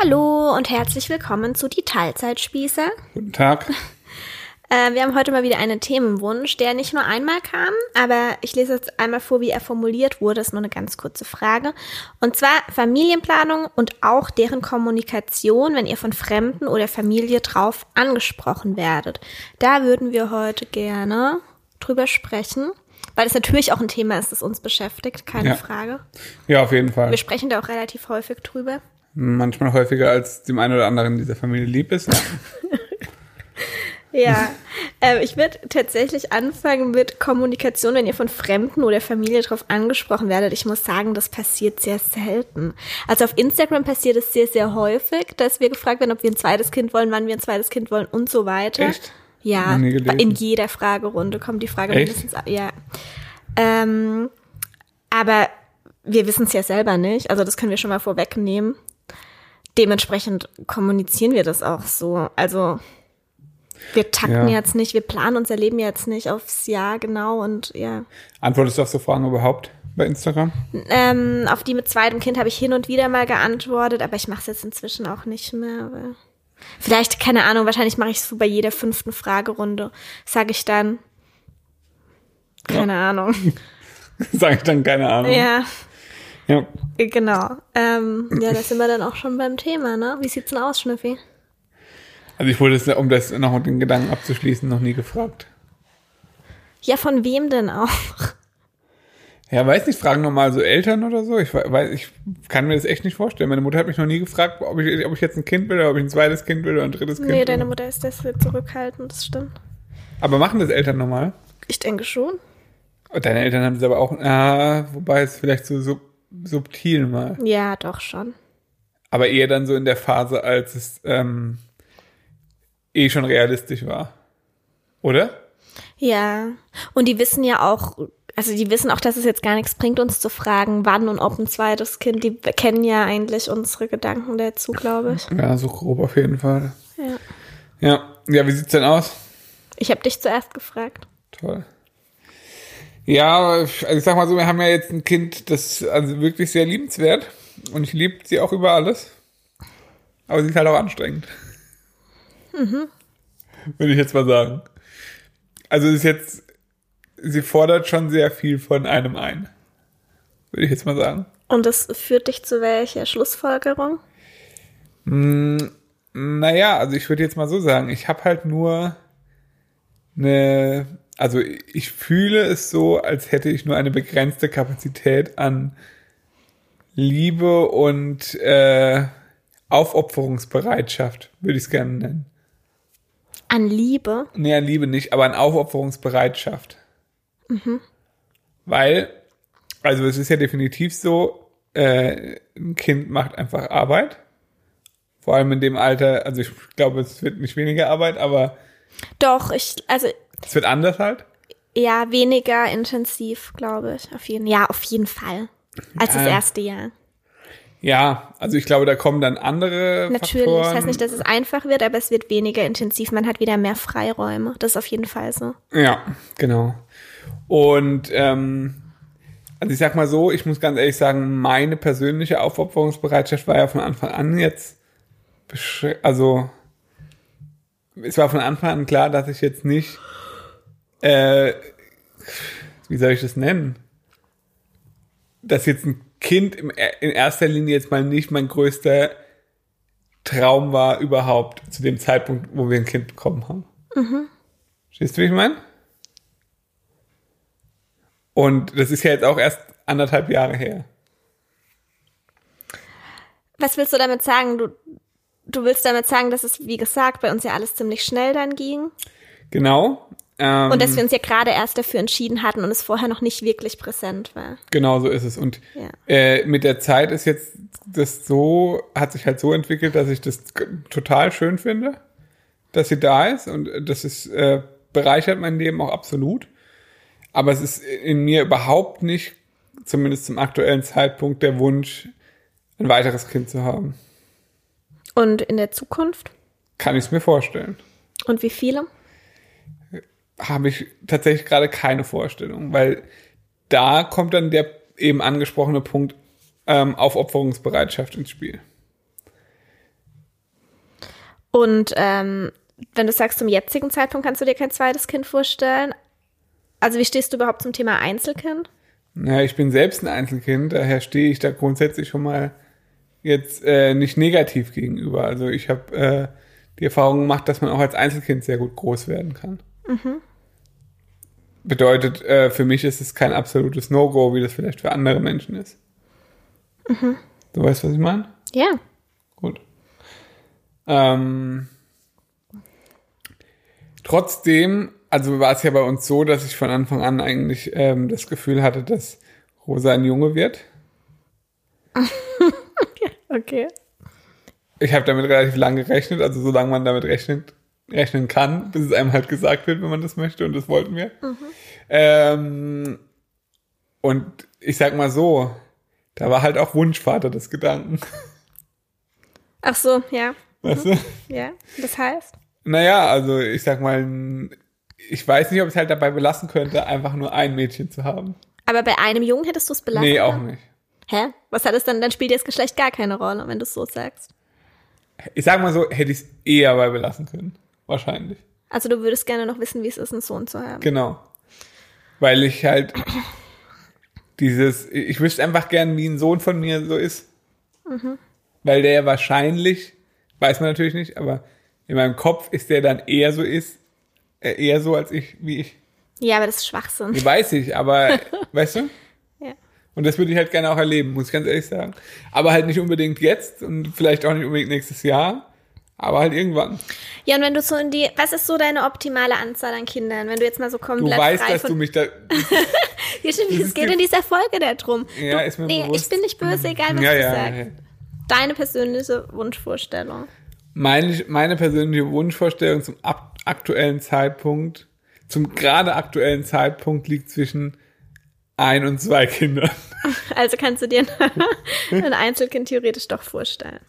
Hallo und herzlich willkommen zu die Teilzeitspießer. Guten Tag. Äh, wir haben heute mal wieder einen Themenwunsch, der nicht nur einmal kam, aber ich lese jetzt einmal vor, wie er formuliert wurde. Das ist nur eine ganz kurze Frage. Und zwar Familienplanung und auch deren Kommunikation, wenn ihr von Fremden oder Familie drauf angesprochen werdet. Da würden wir heute gerne drüber sprechen. Weil es natürlich auch ein Thema ist, das uns beschäftigt, keine Ja. Frage. Ja, auf jeden Fall. Wir sprechen da auch relativ häufig drüber. Manchmal häufiger, als dem einen oder anderen dieser Familie lieb ist. Ja, ähm, ich würde tatsächlich anfangen mit Kommunikation, wenn ihr von Fremden oder Familie drauf angesprochen werdet. Ich muss sagen, das passiert sehr selten. Also auf Instagram passiert es sehr, sehr häufig, dass wir gefragt werden, ob wir ein zweites Kind wollen, wann wir ein zweites Kind wollen und so weiter. Echt? Ja, in jeder Fragerunde kommt die Frage Echt? mindestens. Ja. Ähm, aber wir wissen es ja selber nicht. Also das können wir schon mal vorwegnehmen. Dementsprechend kommunizieren wir das auch so. Also wir takten Ja. jetzt nicht, wir planen unser Leben jetzt nicht aufs Jahr genau und ja. Antwortest du auf so Fragen überhaupt bei Instagram? Ähm, auf die mit zweitem Kind habe ich hin und wieder mal geantwortet, aber ich mache es jetzt inzwischen auch nicht mehr. Vielleicht, keine Ahnung, wahrscheinlich mache ich es so bei jeder fünften Fragerunde. Sage ich dann. Keine Ahnung. Sag ich dann keine Ahnung. Ja, ja. genau. Ähm, ja, da sind wir dann auch schon beim Thema, ne? Wie sieht's denn aus, Schnüffi? Also ich wurde, es, um das noch den Gedanken abzuschließen, noch nie gefragt. Ja, von wem denn auch? Ja, weiß nicht, fragen nochmal so Eltern oder so. Ich we- weiß, ich kann mir das echt nicht vorstellen. Meine Mutter hat mich noch nie gefragt, ob ich, ob ich jetzt ein Kind will oder ob ich ein zweites Kind will oder ein drittes Kind. Nee, will. deine Mutter ist das sehr zurückhaltend, das stimmt. Aber machen das Eltern nochmal? Ich denke schon. Deine Eltern haben das aber auch, ah, wobei es vielleicht so sub, subtil mal. Ja, doch schon. Aber eher dann so in der Phase, als es ähm, eh schon realistisch war. Oder? Ja. Und die wissen ja auch, also die wissen auch, dass es jetzt gar nichts bringt, uns zu fragen, wann und ob ein zweites Kind. Die kennen ja eigentlich unsere Gedanken dazu, glaube ich. Ja, so grob auf jeden Fall. Ja. Ja, ja, wie sieht's denn aus? Ich habe dich zuerst gefragt. Toll. Ja, also ich sag mal so, wir haben ja jetzt ein Kind, das ist also wirklich sehr liebenswert und ich liebe sie auch über alles. Aber sie ist halt auch anstrengend. Würde ich jetzt mal sagen. Also es ist jetzt, sie fordert schon sehr viel von einem ein. Würde ich jetzt mal sagen. Und das führt dich zu welcher Schlussfolgerung? Naja, also ich würde jetzt mal so sagen, ich habe halt nur eine, also ich fühle es so, als hätte ich nur eine begrenzte Kapazität an Liebe und äh, Aufopferungsbereitschaft, würde ich es gerne nennen. An Liebe. Nee, an Liebe nicht, aber an Aufopferungsbereitschaft. Weil, also es ist ja definitiv so, äh, ein Kind macht einfach Arbeit. Vor allem in dem Alter, also ich glaube, es wird nicht weniger Arbeit, aber Doch, ich, also es wird anders halt. ja, weniger intensiv, glaube ich. Auf jeden, ja, auf jeden Fall. Als das Ja. erste Jahr. Ja, also ich glaube, da kommen dann andere Natürlich. Faktoren. Das heißt nicht, dass es einfach wird, aber es wird weniger intensiv. Man hat wieder mehr Freiräume. Das ist auf jeden Fall so. Ja, genau. Und ähm, also ich sag mal so, ich muss ganz ehrlich sagen, meine persönliche Aufopferungsbereitschaft war ja von Anfang an jetzt, also es war von Anfang an klar, dass ich jetzt nicht, äh, wie soll ich das nennen, dass jetzt ein Kind im, in erster Linie jetzt mal nicht mein größter Traum war überhaupt zu dem Zeitpunkt, wo wir ein Kind bekommen haben. Verstehst du, wie ich meine? Und das ist ja jetzt auch erst anderthalb Jahre her. Was willst du damit sagen? Du, du willst damit sagen, dass es, wie gesagt, bei uns ja alles ziemlich schnell dann ging. Genau. Ähm, Und dass wir uns ja gerade erst dafür entschieden hatten und es vorher noch nicht wirklich präsent war. Genau so ist es. Und Ja. äh, mit der Zeit ist jetzt das so, hat sich halt so entwickelt, dass ich das total schön finde, dass sie da ist und das ist, äh, bereichert mein Leben auch absolut. Aber es ist in mir überhaupt nicht, zumindest zum aktuellen Zeitpunkt, der Wunsch, ein weiteres Kind zu haben. Und in der Zukunft? Kann ich es mir vorstellen. Und wie viele? habe ich tatsächlich gerade keine Vorstellung, weil da kommt dann der eben angesprochene Punkt ähm, Aufopferungsbereitschaft ins Spiel. Und ähm, wenn du sagst, zum jetzigen Zeitpunkt kannst du dir kein zweites Kind vorstellen. Also wie stehst du überhaupt zum Thema Einzelkind? Ja, ich bin selbst ein Einzelkind, daher stehe ich da grundsätzlich schon mal jetzt äh, nicht negativ gegenüber. Also ich habe äh, die Erfahrung gemacht, dass man auch als Einzelkind sehr gut groß werden kann. Bedeutet, äh, für mich ist es kein absolutes No-Go, wie das vielleicht für andere Menschen ist. Du weißt, was ich meine? Ja. Gut. Ähm, trotzdem, also war es ja bei uns so, dass ich von Anfang an eigentlich ähm, das Gefühl hatte, dass Rosa ein Junge wird. Okay. Ich habe damit relativ lange gerechnet, also solange man damit rechnet, rechnen kann, bis es einem halt gesagt wird, wenn man das möchte und das wollten wir. Ähm, und ich sag mal so, da war halt auch Wunschvater des Gedanken. Ach so, ja. Weißt du? Ja. Das heißt? Naja, also ich sag mal, ich weiß nicht, ob ich es halt dabei belassen könnte, einfach nur ein Mädchen zu haben. Aber bei einem Jungen hättest du es belassen? Nee, auch nicht. Hä? Was hat es dann? Dann spielt das Geschlecht gar keine Rolle, wenn du es so sagst. Ich sag mal so, hätte ich es eher bei belassen können. Wahrscheinlich. Also du würdest gerne noch wissen, wie es ist, einen Sohn zu haben. Genau. Weil ich halt dieses, ich wüsste einfach gern, wie ein Sohn von mir so ist. Weil der ja wahrscheinlich, weiß man natürlich nicht, aber in meinem Kopf ist der dann eher so ist, äh, eher so als ich, wie ich. Ja, aber das ist Schwachsinn. Die weiß ich, aber, weißt du? Und das würde ich halt gerne auch erleben, muss ich ganz ehrlich sagen. Aber halt nicht unbedingt jetzt und vielleicht auch nicht unbedingt nächstes Jahr, aber halt irgendwann. Ja, und wenn du so in die, was ist so deine optimale Anzahl an Kindern, wenn du jetzt mal so Du komplett weißt, frei dass du mich da, Ja, stimmt, es geht in dieser Folge darum. Ja, du, ist mir nee, bewusst. ich bin nicht böse, egal was Ja, du ja, sagst. ja. Deine persönliche Wunschvorstellung. meine, meine persönliche Wunschvorstellung zum aktuellen Zeitpunkt, zum gerade aktuellen Zeitpunkt liegt zwischen ein und zwei Kindern. Also kannst du dir ein Einzelkind theoretisch doch vorstellen.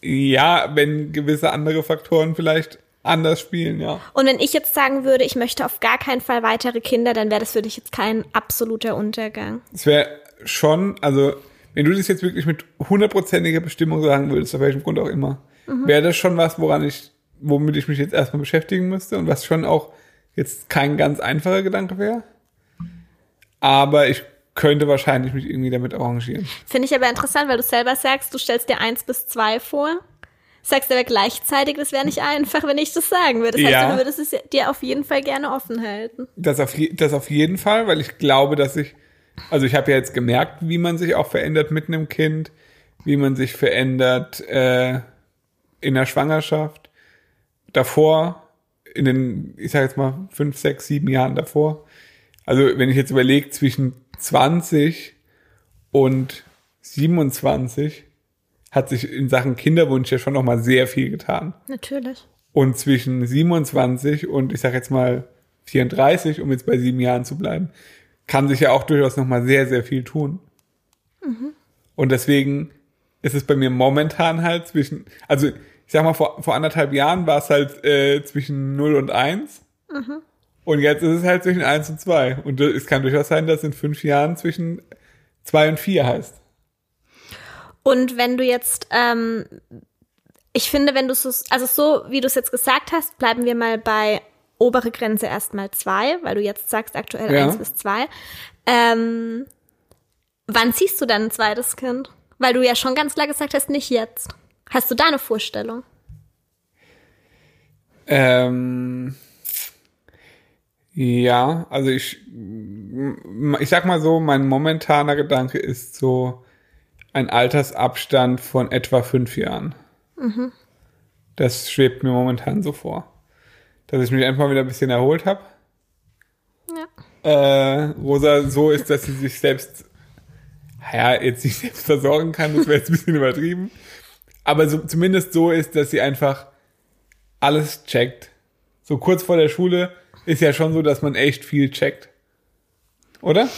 Ja, wenn gewisse andere Faktoren vielleicht anders spielen, ja. Und wenn ich jetzt sagen würde, ich möchte auf gar keinen Fall weitere Kinder, dann wäre das für dich jetzt kein absoluter Untergang. Es wäre schon, also wenn du das jetzt wirklich mit hundertprozentiger Bestimmung sagen würdest, auf welchem Grund auch immer, wäre das schon was, woran ich, womit ich mich jetzt erstmal beschäftigen müsste und was schon auch jetzt kein ganz einfacher Gedanke wäre. Aber ich könnte wahrscheinlich mich irgendwie damit arrangieren. Finde ich aber interessant, weil du selber sagst, du stellst dir eins bis zwei vor. Sagst aber gleichzeitig, das wäre nicht einfach, wenn ich das sagen würde. Das heißt, Ja. du würdest es dir auf jeden Fall gerne offen halten. Das auf, je, das auf jeden Fall, weil ich glaube, dass ich, also ich habe ja jetzt gemerkt, wie man sich auch verändert mit einem Kind, wie man sich verändert äh, in der Schwangerschaft, davor, in den, ich sage jetzt mal, fünf, sechs, sieben Jahren davor. Also wenn ich jetzt überlege, zwischen 20 und 27 hat sich in Sachen Kinderwunsch ja schon noch mal sehr viel getan. Natürlich. Und zwischen 27 und ich sag jetzt mal 34, um jetzt bei sieben Jahren zu bleiben, kann sich ja auch durchaus noch mal sehr, sehr viel tun. Und deswegen ist es bei mir momentan halt zwischen, also ich sag mal, vor, vor anderthalb Jahren war es halt äh, zwischen 0 und 1. Und jetzt ist es halt zwischen 1 und 2. Und es kann durchaus sein, dass in fünf Jahren zwischen 2 und 4 heißt. Und wenn du jetzt, ähm, ich finde, wenn du so, also so wie du es jetzt gesagt hast, bleiben wir mal bei obere Grenze erstmal zwei, weil du jetzt sagst aktuell Ja. eins bis zwei. Ähm, wann ziehst du dann ein zweites Kind? Weil du ja schon ganz klar gesagt hast, nicht jetzt. Hast du da eine Vorstellung? Ähm, ja, also ich, ich sag mal so, mein momentaner Gedanke ist so ein Altersabstand von etwa fünf Jahren. Das schwebt mir momentan so vor. Dass ich mich einfach wieder ein bisschen erholt habe. Ja. Äh, Rosa so ist, dass sie sich selbst, ja, jetzt nicht selbst versorgen kann, das wäre jetzt ein bisschen übertrieben. Aber so, zumindest so ist, dass sie einfach alles checkt. So kurz vor der Schule ist ja schon so, dass man echt viel checkt. Oder?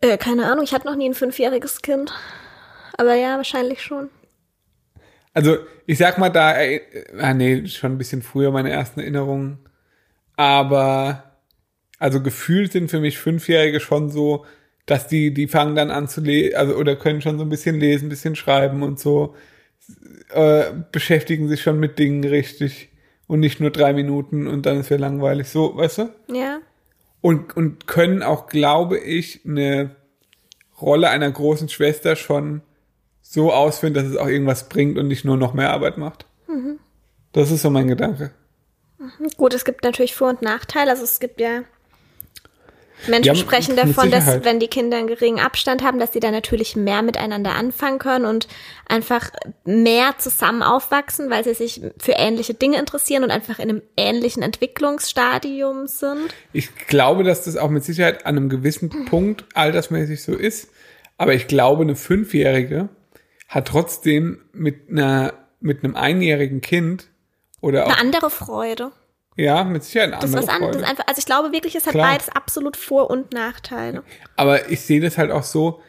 Äh, keine Ahnung, ich hatte noch nie ein fünfjähriges Kind. Aber ja, wahrscheinlich schon. Also, ich sag mal da, äh, ah nee, schon ein bisschen früher meine ersten Erinnerungen. Aber, also gefühlt sind für mich Fünfjährige schon so, dass die, die fangen dann an zu lesen, also, oder können schon so ein bisschen lesen, ein bisschen schreiben und so, äh, beschäftigen sich schon mit Dingen richtig und nicht nur drei Minuten und dann ist ja langweilig. So, weißt du? Ja. Und, und können auch, glaube ich, eine Rolle einer großen Schwester schon so ausführen, dass es auch irgendwas bringt und nicht nur noch mehr Arbeit macht. Mhm. Das ist so mein Gedanke. Gut, es gibt natürlich Vor- und Nachteile. Also es gibt ja Menschen Ja, sprechen davon, dass wenn die Kinder einen geringen Abstand haben, dass sie dann natürlich mehr miteinander anfangen können und einfach mehr zusammen aufwachsen, weil sie sich für ähnliche Dinge interessieren und einfach in einem ähnlichen Entwicklungsstadium sind. Ich glaube, dass das auch mit Sicherheit an einem gewissen Punkt altersmäßig so ist. Aber ich glaube, eine Fünfjährige hat trotzdem mit einer, mit einem einjährigen Kind oder auch, Eine andere Freude. Ja, mit Sicherheit eine Das andere was anderes. Freude. Einfach, also ich glaube wirklich, es hat Klar. beides absolut Vor- und Nachteile. Aber ich sehe das halt auch so,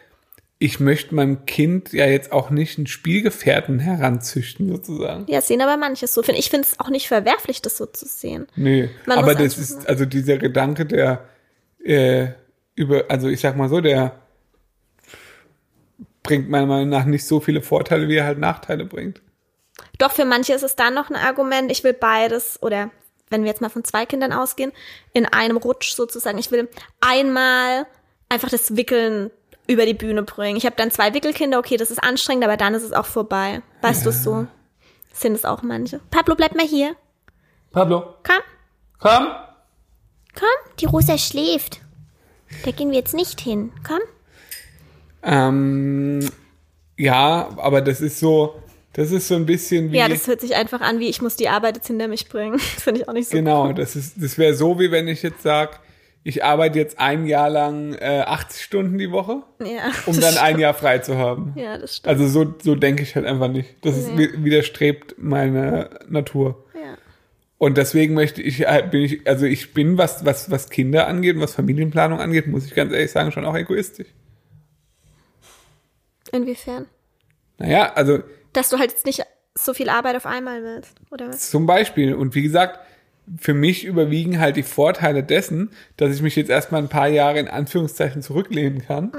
ich möchte meinem Kind ja jetzt auch nicht einen Spielgefährten heranzüchten, sozusagen. Ja, sehen aber manches so. Ich finde es auch nicht verwerflich, das so zu sehen. Nee, Man aber das ist, also dieser Gedanke, der äh, über, also ich sag mal so, der bringt meiner Meinung nach nicht so viele Vorteile, wie er halt Nachteile bringt. Doch für manche ist es dann noch ein Argument, ich will beides oder wenn wir jetzt mal von zwei Kindern ausgehen, in einem Rutsch sozusagen. Ich will einmal einfach das Wickeln über die Bühne bringen. Ich habe dann zwei Wickelkinder, okay, das ist anstrengend, aber dann ist es auch vorbei. Weißt du es so? Sind es auch manche. Pablo, bleib mal hier. Pablo, Komm, komm! komm, die Rosa schläft. Da gehen wir jetzt nicht hin. Komm. Ähm, ja, aber das ist so, das ist so ein bisschen wie. Ja, das hört sich einfach an, wie ich muss die Arbeit jetzt hinter mich bringen. Das finde ich auch nicht so. Genau, das ist, das wäre so, wie wenn ich jetzt sage, ich arbeite jetzt ein Jahr lang äh, 80 Stunden die Woche, Ja, um das dann ein stimmt. Jahr frei zu haben. Ja, das stimmt. Also so, so denke ich halt einfach nicht. Das ist, Nee. wi- widerstrebt meiner Natur. Ja. Und deswegen möchte ich, halt- bin ich, also ich bin, was, was, was Kinder angeht und was Familienplanung angeht, muss ich ganz ehrlich sagen, schon auch egoistisch. Inwiefern? Naja, also Dass du halt jetzt nicht so viel Arbeit auf einmal willst, oder was? Zum Beispiel. Und wie gesagt, für mich überwiegen halt die Vorteile dessen, dass ich mich jetzt erstmal ein paar Jahre in Anführungszeichen zurücklehnen kann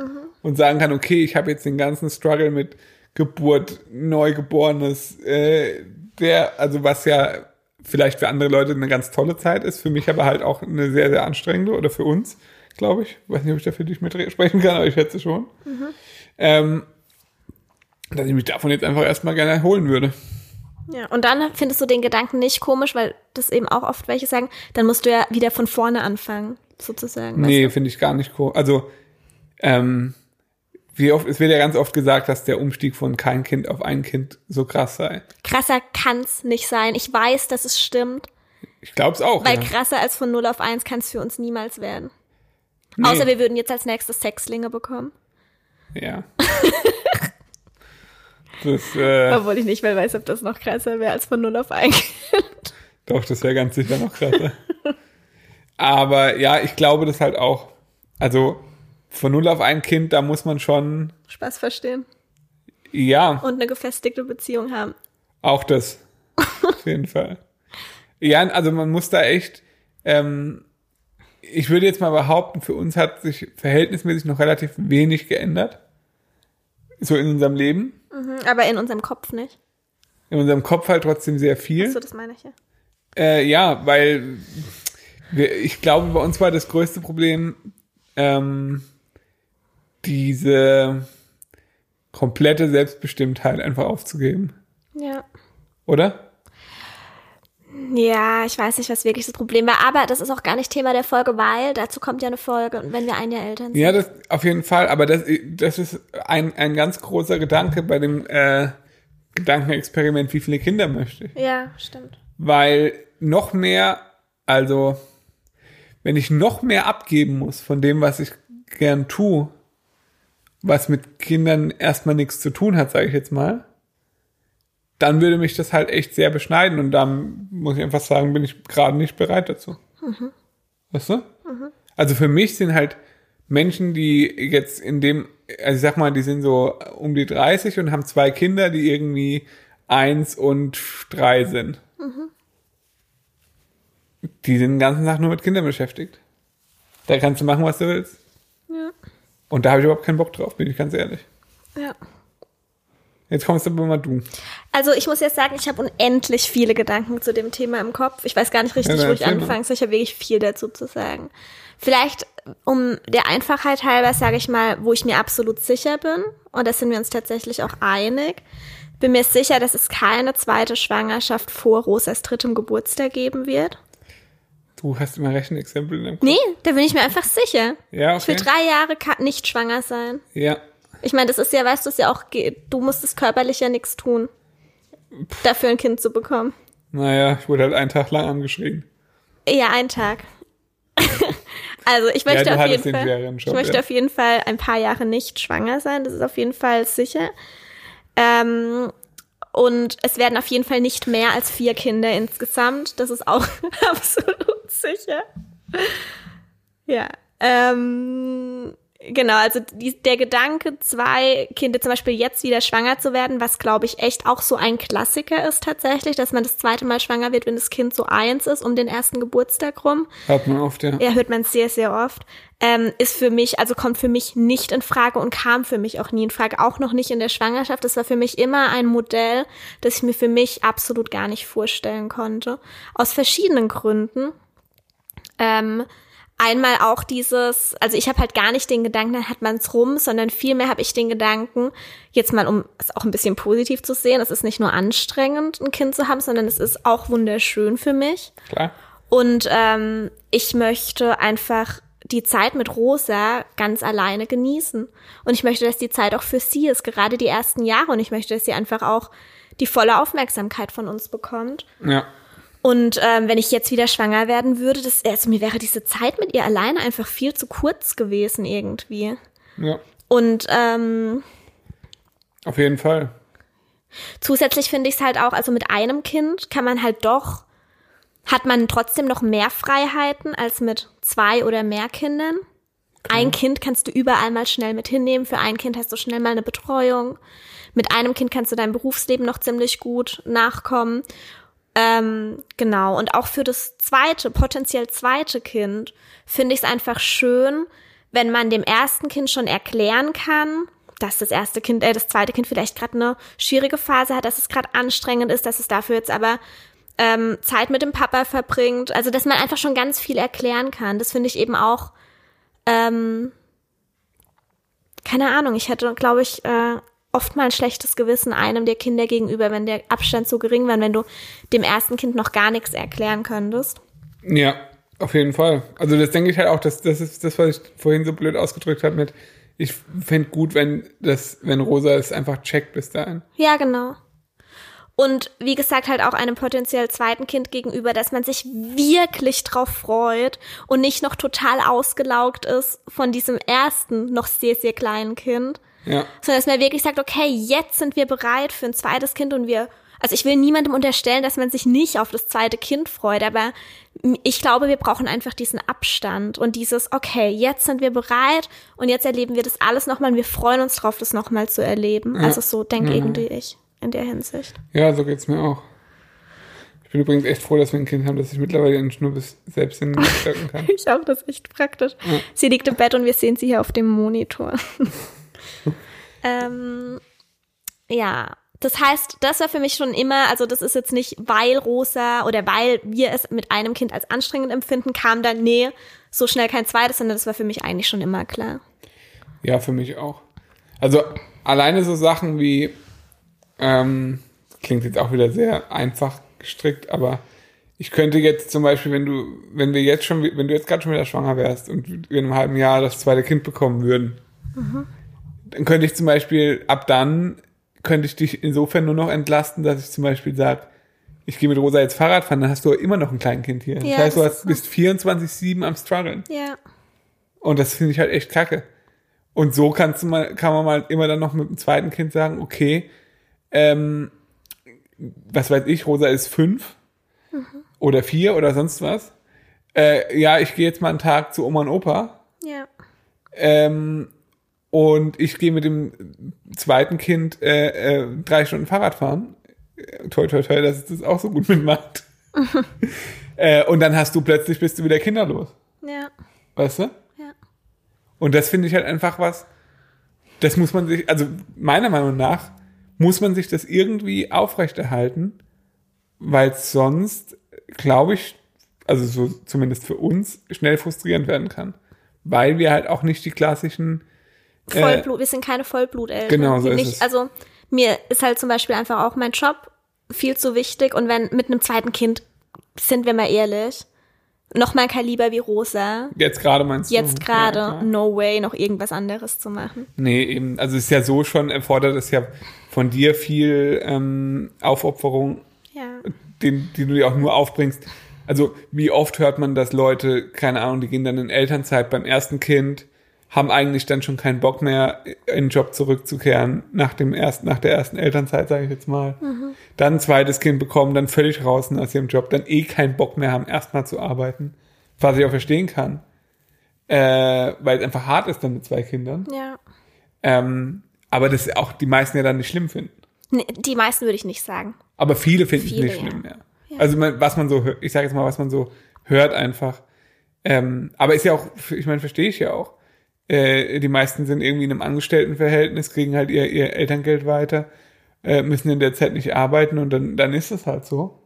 und sagen kann, okay, ich habe jetzt den ganzen Struggle mit Geburt, Neugeborenes, äh, der, also was ja vielleicht für andere Leute eine ganz tolle Zeit ist, für mich aber halt auch eine sehr, sehr anstrengende oder für uns, glaube ich. Weiß nicht, ob ich da für dich mitsprechen kann, aber ich schätze schon. Ähm, dass ich mich davon jetzt einfach erstmal gerne erholen würde. Ja, und dann findest du den Gedanken nicht komisch, weil das eben auch oft welche sagen, dann musst du ja wieder von vorne anfangen, sozusagen. Nee, finde ich gar nicht cool. Also, ähm, wie oft, es wird ja ganz oft gesagt, dass der Umstieg von kein Kind auf ein Kind so krass sei. Krasser kann's nicht sein. Ich weiß, dass es stimmt, Ich glaube es auch. weil ja. krasser als von 0 auf 1 kann es für uns niemals werden. Nee. Außer wir würden jetzt als nächstes Sexlinge bekommen. Ja. das, äh, Obwohl ich nicht mehr weiß, ob das noch krasser wäre als von 0 auf 1. doch, das wäre ganz sicher noch krasser. Aber ja, ich glaube das halt auch. Also, von null auf ein Kind, da muss man schon, Spaß verstehen. ja, Und eine gefestigte Beziehung haben. Auch das. Auf jeden Fall. Ja, also man muss da echt, ähm, ich würde jetzt mal behaupten, für uns hat sich verhältnismäßig noch relativ wenig geändert. So in unserem Leben. Mhm, aber in unserem Kopf nicht. In unserem Kopf halt trotzdem sehr viel. So, das meine ich ja. Äh, ja, weil wir, ich glaube, bei uns war das größte Problem ähm, diese komplette Selbstbestimmtheit einfach aufzugeben. Ja. Oder? Ja, ich weiß nicht, was wirklich das Problem war, aber das ist auch gar nicht Thema der Folge, weil dazu kommt ja eine Folge, wenn wir ein Jahr Eltern sind. Ja, das auf jeden Fall, aber das, das ist ein, ein ganz großer Gedanke bei dem äh, Gedankenexperiment, wie viele Kinder möchte ich. Ja, stimmt. Weil noch mehr, also wenn ich noch mehr abgeben muss von dem, was ich gern tue, was mit Kindern erstmal nichts zu tun hat, sage ich jetzt mal, dann würde mich das halt echt sehr beschneiden und dann muss ich einfach sagen, bin ich gerade nicht bereit dazu. Weißt du? Also für mich sind halt Menschen, die jetzt in dem, also ich sag mal, die sind so um die 30 und haben zwei Kinder, die irgendwie eins und drei sind. Die sind den ganzen Tag nur mit Kindern beschäftigt. Da kannst du machen, was du willst. Ja. Und da habe ich überhaupt keinen Bock drauf, bin ich ganz ehrlich. Ja. Jetzt kommst aber mal du. Also ich muss jetzt sagen, ich habe unendlich viele Gedanken zu dem Thema im Kopf. Ich weiß gar nicht richtig, Ja, wo ich soll. Ich habe wirklich viel dazu zu sagen. Vielleicht um der Einfachheit halber sage ich mal, wo ich mir absolut sicher bin. Und da sind wir uns tatsächlich auch einig. Bin mir sicher, dass es keine zweite Schwangerschaft vor Rosas drittem Geburtstag geben wird. Du hast immer Rechenexempel in deinem Kopf. Nee, da bin ich mir einfach sicher. Ja, Ich will okay. drei Jahre nicht schwanger sein. Ja. Ich meine, das ist ja, weißt du, es ja auch, du musstest körperlich ja nichts tun, dafür ein Kind zu bekommen. Naja, ich wurde halt einen Tag lang angeschrien. Ja, einen Tag. also ich möchte du auf jeden den Fall, ich möchte ja. auf jeden Fall ein paar Jahre nicht schwanger sein. Das ist auf jeden Fall sicher. Ähm, und es werden auf jeden Fall nicht mehr als vier Kinder insgesamt. Das ist auch absolut sicher. Ja. Ähm, genau, also die, der Gedanke, zwei Kinder zum Beispiel jetzt wieder schwanger zu werden, was glaube ich echt auch so ein Klassiker ist tatsächlich, dass man das zweite Mal schwanger wird, wenn das Kind so eins ist, um den ersten Geburtstag rum. Hat man oft, ja. Ja, hört man sehr, sehr oft. Ähm, ist für mich, also kommt für mich nicht in Frage und kam für mich auch nie in Frage, auch noch nicht in der Schwangerschaft. Das war für mich immer ein Modell, das ich mir für mich absolut gar nicht vorstellen konnte. Aus verschiedenen Gründen. Ähm, einmal auch dieses, also ich habe halt gar nicht den Gedanken, dann hat man es rum, sondern vielmehr habe ich den Gedanken, jetzt mal um es auch ein bisschen positiv zu sehen, es ist nicht nur anstrengend, ein Kind zu haben, sondern es ist auch wunderschön für mich. Klar. Und ähm, ich möchte einfach die Zeit mit Rosa ganz alleine genießen. Und ich möchte, dass die Zeit auch für sie ist, gerade die ersten Jahre. Und ich möchte, dass sie einfach auch die volle Aufmerksamkeit von uns bekommt. Ja. Und ähm, wenn ich jetzt wieder schwanger werden würde, das, also mir wäre diese Zeit mit ihr alleine einfach viel zu kurz gewesen irgendwie. Ja. Und ähm, Auf jeden Fall. Zusätzlich finde ich es halt auch, also mit einem Kind kann man halt doch, hat man trotzdem noch mehr Freiheiten als mit zwei oder mehr Kindern. Ein Kind kannst du überall mal schnell mit hinnehmen. Für ein Kind hast du schnell mal eine Betreuung. Mit einem Kind kannst du deinem Berufsleben noch ziemlich gut nachkommen. Ähm, genau. Und auch für das zweite, potenziell zweite Kind, finde ich es einfach schön, wenn man dem ersten Kind schon erklären kann, dass das erste Kind, äh, das zweite Kind vielleicht gerade eine schwierige Phase hat, dass es gerade anstrengend ist, dass es dafür jetzt aber ähm, Zeit mit dem Papa verbringt. Also, dass man einfach schon ganz viel erklären kann. Das finde ich eben auch, ähm, keine Ahnung, ich hätte, glaube ich, äh, oft mal ein schlechtes Gewissen einem der Kinder gegenüber, wenn der Abstand so gering war, wenn du dem ersten Kind noch gar nichts erklären könntest. Ja, auf jeden Fall. Also das denke ich halt auch, dass das ist das, was ich vorhin so blöd ausgedrückt habe mit, ich fände gut, wenn das, wenn Rosa es einfach checkt bis dahin. Ja, genau. Und wie gesagt, halt auch einem potenziell zweiten Kind gegenüber, dass man sich wirklich drauf freut und nicht noch total ausgelaugt ist von diesem ersten, noch sehr, sehr kleinen Kind. Ja. Sondern dass man wirklich sagt, okay, jetzt sind wir bereit für ein zweites Kind und wir, also ich will niemandem unterstellen, dass man sich nicht auf das zweite Kind freut, aber ich glaube, wir brauchen einfach diesen Abstand und dieses, okay, jetzt sind wir bereit und jetzt erleben wir das alles nochmal und wir freuen uns drauf, das nochmal zu erleben. Also so denke irgendwie ich in der Hinsicht. Ja, so geht's mir auch. Ich bin übrigens echt froh, dass wir ein Kind haben, das sich mittlerweile in Schnubbes selbst in den kann. Ich auch, das ist echt praktisch. Sie liegt im Bett und wir sehen sie hier auf dem Monitor. ähm, ja, das heißt, das war für mich schon immer, also das ist jetzt nicht, weil Rosa oder weil wir es mit einem Kind als anstrengend empfinden, kam dann, nee, so schnell kein zweites, sondern das war für mich eigentlich schon immer klar. Ja, für mich auch. Also alleine so Sachen wie, ähm, klingt jetzt auch wieder sehr einfach gestrickt, aber ich könnte jetzt zum Beispiel, wenn du, wenn wir jetzt schon, wenn du jetzt gerade schon wieder schwanger wärst und wir in einem halben Jahr das zweite Kind bekommen würden, dann könnte ich zum Beispiel ab dann könnte ich dich insofern nur noch entlasten, dass ich zum Beispiel sage, ich gehe mit Rosa jetzt Fahrrad fahren, dann hast du immer noch ein Kleinkind hier. Ja, das heißt, du hast, bist 24-7 am struggeln. Ja. Und das finde ich halt echt kacke. Und so kannst du mal, kann man mal immer dann noch mit dem zweiten Kind sagen, okay, ähm, was weiß ich, Rosa ist fünf oder vier oder sonst was. Äh, ja, ich gehe jetzt mal einen Tag zu Oma und Opa. Ja. Ähm, und ich gehe mit dem zweiten Kind äh, äh, drei Stunden Fahrrad fahren. Toi, toi, toi, dass es das auch so gut mitmacht. äh, und dann hast du plötzlich bist du wieder kinderlos. Ja. Weißt du? Ja. Und das finde ich halt einfach was, das muss man sich, also meiner Meinung nach muss man sich das irgendwie aufrechterhalten, weil sonst, glaube ich, also so zumindest für uns, schnell frustrierend werden kann. Weil wir halt auch nicht die klassischen Vollblut, wir sind keine Vollbluteltern. Genau, so Wir ist nicht, es. Also mir ist halt zum Beispiel einfach auch mein Job viel zu wichtig und wenn mit einem zweiten Kind, sind wir mal ehrlich, noch mal ein Kaliber wie Rosa, Jetzt gerade meinst du? jetzt gerade, Ja, no way, noch irgendwas anderes zu machen. nee, eben. Also es ist ja so schon, erfordert es ja von dir viel ähm, Aufopferung, Ja. den, die du dir auch nur aufbringst. Also wie oft hört man, dass Leute, keine Ahnung, die gehen dann in Elternzeit beim ersten Kind, haben eigentlich dann schon keinen Bock mehr, in den Job zurückzukehren nach dem ersten, nach der ersten Elternzeit, sage ich jetzt mal. Dann ein zweites Kind bekommen, dann völlig raus aus ihrem Job, dann eh keinen Bock mehr haben, erstmal zu arbeiten. Was ich auch verstehen kann. Äh, weil es einfach hart ist dann mit zwei Kindern. Ja. Ähm, aber das auch die meisten ja dann nicht schlimm finden. Nee, die meisten würde ich nicht sagen. Aber viele finden es Viele, nicht ja. schlimm, ja. Also man, was man so hört, ich sage jetzt mal, was man so hört einfach. Ähm, aber ist ja auch, ich meine, verstehe ich ja auch. Äh, die meisten sind irgendwie in einem Angestelltenverhältnis, kriegen halt ihr, ihr Elterngeld weiter, äh, müssen in der Zeit nicht arbeiten und dann, dann ist es halt so.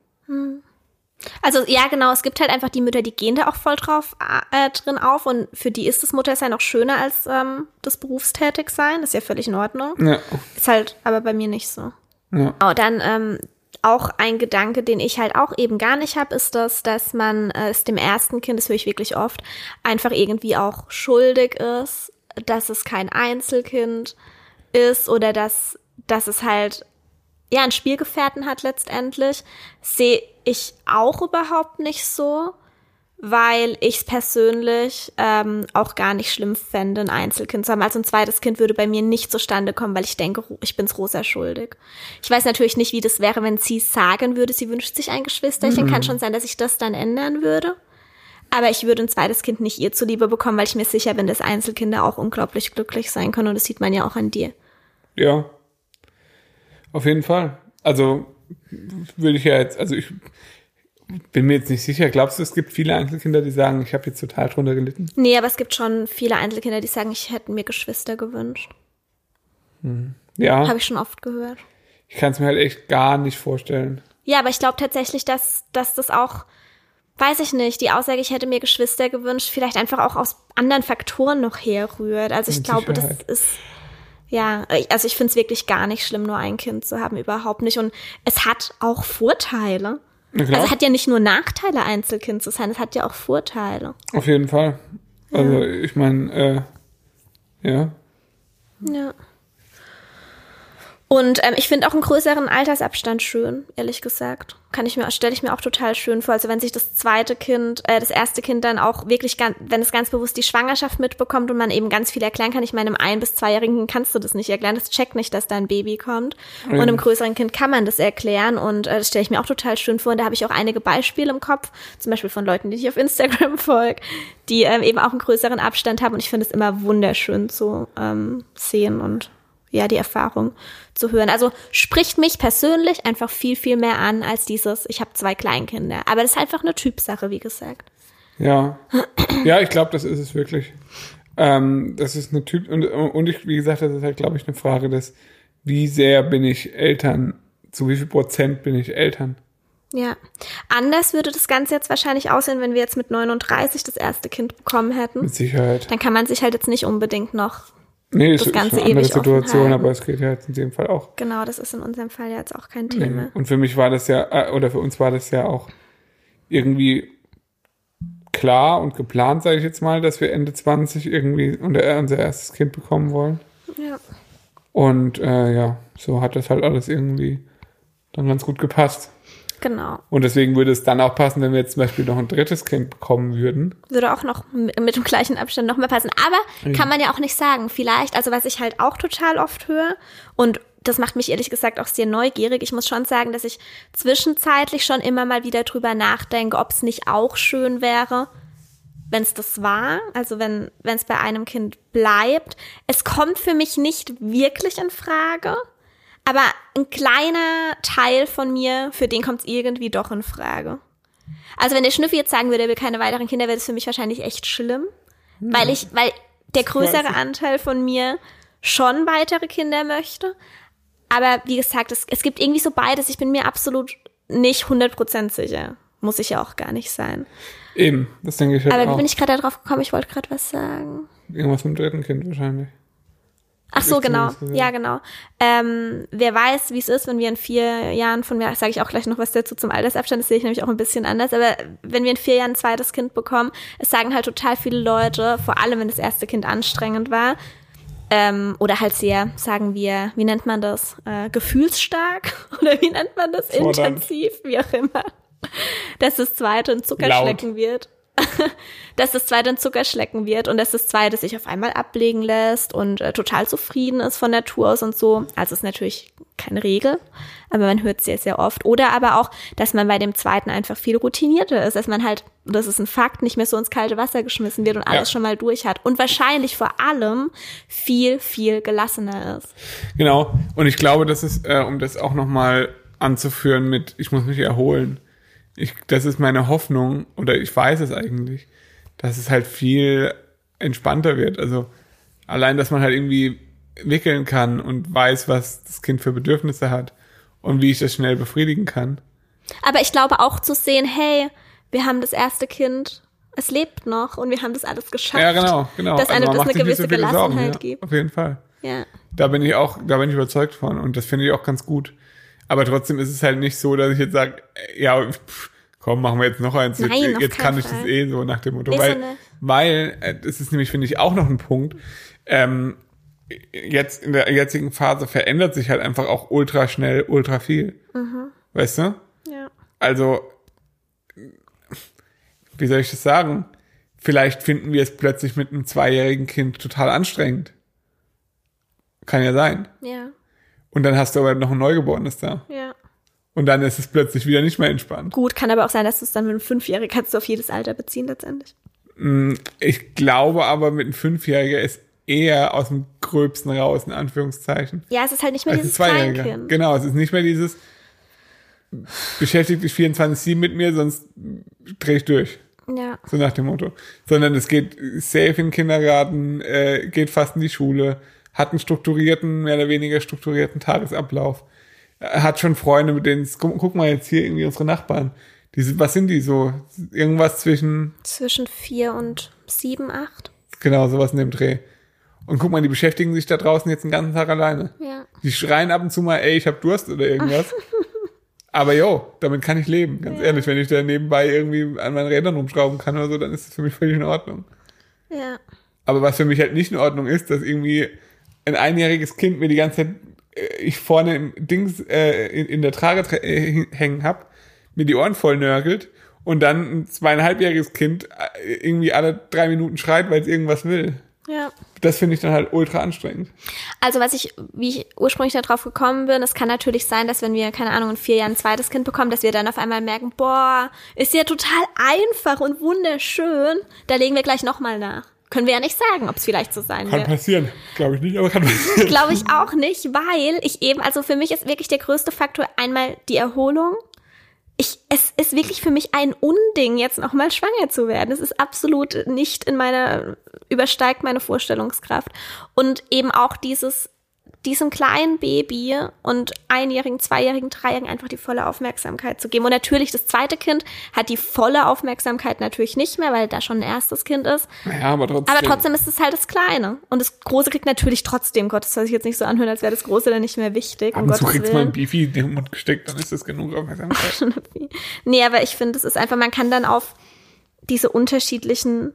Also ja, genau, es gibt halt einfach die Mütter, die gehen da auch voll drauf äh, drin auf und für die ist das Muttersein auch schöner als ähm, das Berufstätigsein. Das ist ja völlig in Ordnung. Ja, Ist halt aber bei mir nicht so. ja, Oh, dann ähm, auch ein Gedanke, den ich halt auch eben gar nicht habe, ist das, dass man äh, es dem ersten Kind, das höre ich wirklich oft, einfach irgendwie auch schuldig ist, dass es kein Einzelkind ist oder dass, dass es halt ja einen Spielgefährten hat letztendlich, sehe ich auch überhaupt nicht so, weil ich es persönlich ähm, auch gar nicht schlimm fände, ein Einzelkind zu haben. Also ein zweites Kind würde bei mir nicht zustande kommen, weil ich denke, ich bin's Rosa schuldig. Ich weiß natürlich nicht, wie das wäre, wenn sie sagen würde, sie wünscht sich ein Geschwisterchen. Kann schon sein, dass ich das dann ändern würde. Aber ich würde ein zweites Kind nicht ihr zuliebe bekommen, weil ich mir sicher bin, dass Einzelkinder auch unglaublich glücklich sein können. Und das sieht man ja auch an dir. ja. Auf jeden Fall. Also würde ich ja jetzt, also ich bin mir jetzt nicht sicher. Glaubst du, es gibt viele Einzelkinder, die sagen, ich habe jetzt total drunter gelitten? Nee, aber es gibt schon viele Einzelkinder, die sagen, ich hätte mir Geschwister gewünscht. Ja, Habe ich schon oft gehört. ich kann es mir halt echt gar nicht vorstellen. Ja, aber ich glaube tatsächlich, dass, dass das auch, weiß ich nicht, die Aussage, ich hätte mir Geschwister gewünscht, vielleicht einfach auch aus anderen Faktoren noch herrührt. Also ich Mit glaube, das Sicherheit. ist, ja, also ich finde es wirklich gar nicht schlimm, nur ein Kind zu haben, überhaupt nicht. Und es hat auch Vorteile. Also es hat ja nicht nur Nachteile, Einzelkind zu sein, es hat ja auch Vorteile. Auf jeden Fall. Also ich meine, äh, ja. Ja. Und ähm, ich finde auch einen größeren Altersabstand schön, ehrlich gesagt. Kann ich mir, stelle ich mir auch total schön vor. Also wenn sich das zweite Kind, äh, das erste Kind dann auch wirklich ganz, wenn es ganz bewusst die Schwangerschaft mitbekommt und man eben ganz viel erklären kann. Ich meine, einem ein- bis zweijährigen Kind kannst du das nicht erklären. Das checkt nicht, dass da ein Baby kommt. Und einem größeren Kind kann man das erklären. Und äh, das stelle ich mir auch total schön vor. Und da habe ich auch einige Beispiele im Kopf. Zum Beispiel von Leuten, die ich auf Instagram folge, die ähm, eben auch einen größeren Abstand haben. Und ich finde es immer wunderschön zu ähm, sehen und ja, die Erfahrung zu hören. Also spricht mich persönlich einfach viel, viel mehr an als dieses, ich habe zwei Kleinkinder. Aber das ist einfach eine Typsache, wie gesagt. Ja. Ja, ich glaube, das ist es wirklich. Ähm, das ist eine Typ und, und ich, wie gesagt, das ist halt, glaube ich, eine Frage des, wie sehr bin ich Eltern, zu wie viel Prozent bin ich Eltern? Ja. Anders würde das Ganze jetzt wahrscheinlich aussehen, wenn wir jetzt mit 39 das erste Kind bekommen hätten. Mit Sicherheit. Dann kann man sich halt jetzt nicht unbedingt noch, Nee, das ist Ganze eine andere Situation, aber es geht ja jetzt in dem Fall auch. genau, das ist in unserem Fall jetzt auch kein Thema. Und für mich war das ja, äh, oder für uns war das ja auch irgendwie klar und geplant, sage ich jetzt mal, dass wir Ende 20 irgendwie unser, unser erstes Kind bekommen wollen. Ja. Und äh, ja, so hat das halt alles irgendwie dann ganz gut gepasst. Genau. Und deswegen würde es dann auch passen, wenn wir jetzt zum Beispiel noch ein drittes Kind bekommen würden. würde auch noch mit, mit dem gleichen Abstand noch mehr passen. Aber kann man ja auch nicht sagen. Vielleicht, also was ich halt auch total oft höre und das macht mich ehrlich gesagt auch sehr neugierig. Ich muss schon sagen, dass ich zwischenzeitlich schon immer mal wieder drüber nachdenke, ob es nicht auch schön wäre, wenn es das war, also wenn wenn es bei einem Kind bleibt. Es kommt für mich nicht wirklich in Frage, aber ein kleiner Teil von mir, für den kommt es irgendwie doch in Frage. Also wenn der Schnüffi jetzt sagen würde, er will keine weiteren Kinder, wäre das für mich wahrscheinlich echt schlimm, weil ich, weil der größere ich. Anteil von mir schon weitere Kinder möchte. aber wie gesagt, es, es gibt irgendwie so beides. Ich bin mir absolut nicht 100% sicher. Muss ich ja auch gar nicht sein. Eben, das denke ich halt Aber wie auch. bin ich gerade darauf gekommen? Ich wollte gerade was sagen. Irgendwas mit dem dritten Kind wahrscheinlich. Ach so, genau. Ja, genau. Ähm, wer weiß, wie es ist, wenn wir in vier Jahren von mir, sage ich auch gleich noch was dazu zum Altersabstand, das sehe ich nämlich auch ein bisschen anders, aber wenn wir in vier Jahren ein zweites Kind bekommen, es sagen halt total viele Leute, vor allem wenn das erste Kind anstrengend war, ähm, oder halt sehr, sagen wir, wie nennt man das, äh, gefühlsstark oder wie nennt man das, Fordernd. intensiv, wie auch immer, dass das zweite ein Zuckerschlecken wird dass das zweite ein Zuckerschlecken wird und dass das zweite sich auf einmal ablegen lässt und äh, total zufrieden ist von Natur aus und so. Also ist natürlich keine Regel, aber man hört sehr, sehr oft. Oder aber auch, dass man bei dem zweiten einfach viel routinierter ist, dass man halt, das ist ein Fakt, nicht mehr so ins kalte Wasser geschmissen wird und alles Ja. schon mal durch hat. Und wahrscheinlich vor allem viel, viel gelassener ist. Genau. Und ich glaube, das ist, äh, um das auch nochmal anzuführen mit, ich muss mich erholen. Ich, das ist meine Hoffnung, oder ich weiß es eigentlich, dass es halt viel entspannter wird. Also allein, dass man halt irgendwie wickeln kann und weiß, was das Kind für Bedürfnisse hat und wie ich das schnell befriedigen kann. Aber ich glaube auch zu sehen, hey, wir haben das erste Kind, es lebt noch und wir haben das alles geschafft. Ja, genau, genau. Dass einem man das eine gewisse Sorgen, Gelassenheit ja, gibt. Auf jeden Fall. Ja. Da bin ich auch, da bin ich überzeugt von und das finde ich auch ganz gut. Aber trotzdem ist es halt nicht so, dass ich jetzt sage, ja, pff, komm, machen wir jetzt noch eins. Nein, jetzt jetzt kann ich das Fall. eh so nach dem Motto. So weil, weil, äh, das ist nämlich, finde ich, auch noch ein Punkt. Ähm, jetzt in der jetzigen Phase verändert sich halt einfach auch ultra schnell, ultra viel. Mhm. Weißt du? Ja. Also, wie soll ich das sagen? Vielleicht finden wir es plötzlich mit einem zweijährigen Kind total anstrengend. Kann ja sein. Ja. Und dann hast du aber noch ein Neugeborenes da. Ja. Und dann ist es plötzlich wieder nicht mehr entspannt. Gut, kann aber auch sein, dass du es dann mit einem Fünfjährigen kannst du auf jedes Alter beziehen letztendlich. Ich glaube aber, mit einem Fünfjähriger ist eher aus dem Gröbsten raus, in Anführungszeichen. Ja, es ist halt nicht mehr dieses. Kleinkind. Genau, es ist nicht mehr dieses beschäftigt dich 24-7 mit mir, sonst dreh ich durch. Ja. So nach dem Motto. Sondern es geht safe in den Kindergarten, äh, geht fast in die Schule, hat einen strukturierten, mehr oder weniger strukturierten Tagesablauf. Äh, Hat schon Freunde, mit denen es, guck, guck mal jetzt hier irgendwie unsere Nachbarn. Die sind, was sind die so? Irgendwas zwischen, Zwischen vier und sieben, acht. genau, sowas in dem Dreh. Und guck mal, die beschäftigen sich da draußen jetzt den ganzen Tag alleine. Ja. Die schreien ab und zu mal, ey, ich hab Durst oder irgendwas. Aber yo, damit kann ich leben, ganz ehrlich. Wenn ich da nebenbei irgendwie an meinen Rädern rumschrauben kann oder so, dann ist das für mich völlig in Ordnung. Ja. Aber was für mich halt nicht in Ordnung ist, dass irgendwie ein einjähriges Kind mir die ganze Zeit äh, ich vorne im Dings äh, in, in der Trage äh, hängen hab, mir die Ohren voll nörgelt und dann ein zweieinhalbjähriges Kind äh, irgendwie alle drei Minuten schreit, weil es irgendwas will. Ja. Das finde ich dann halt ultra anstrengend. Also was ich, wie ich ursprünglich darauf gekommen bin, es kann natürlich sein, dass wenn wir, keine Ahnung, in vier Jahren ein zweites Kind bekommen, dass wir dann auf einmal merken, boah, ist ja total einfach und wunderschön. Da legen wir gleich nochmal nach. Können wir ja nicht sagen, ob es vielleicht so sein Kann wird. passieren. Glaube ich nicht, aber kann passieren. Glaube ich auch nicht, weil ich eben, also für mich ist wirklich der größte Faktor einmal die Erholung. Ich, es ist wirklich für mich ein Unding, jetzt nochmal schwanger zu werden. Es ist absolut nicht in meiner, übersteigt meine Vorstellungskraft. Und eben auch dieses, diesem kleinen Baby und einjährigen, zweijährigen, dreijährigen einfach die volle Aufmerksamkeit zu geben. Und natürlich, das zweite Kind hat die volle Aufmerksamkeit natürlich nicht mehr, weil da schon ein erstes Kind ist. Ja, aber trotzdem. Aber trotzdem ist es halt das Kleine. Und das Große kriegt natürlich trotzdem, Gott, das soll sich jetzt nicht so anhören, als wäre das Große dann nicht mehr wichtig. Ab Um und zu Gottes kriegst du mal ein. Beefy in den Mund gesteckt, dann ist das genug Aufmerksamkeit. Nee, aber ich finde, es ist einfach, man kann dann auf diese unterschiedlichen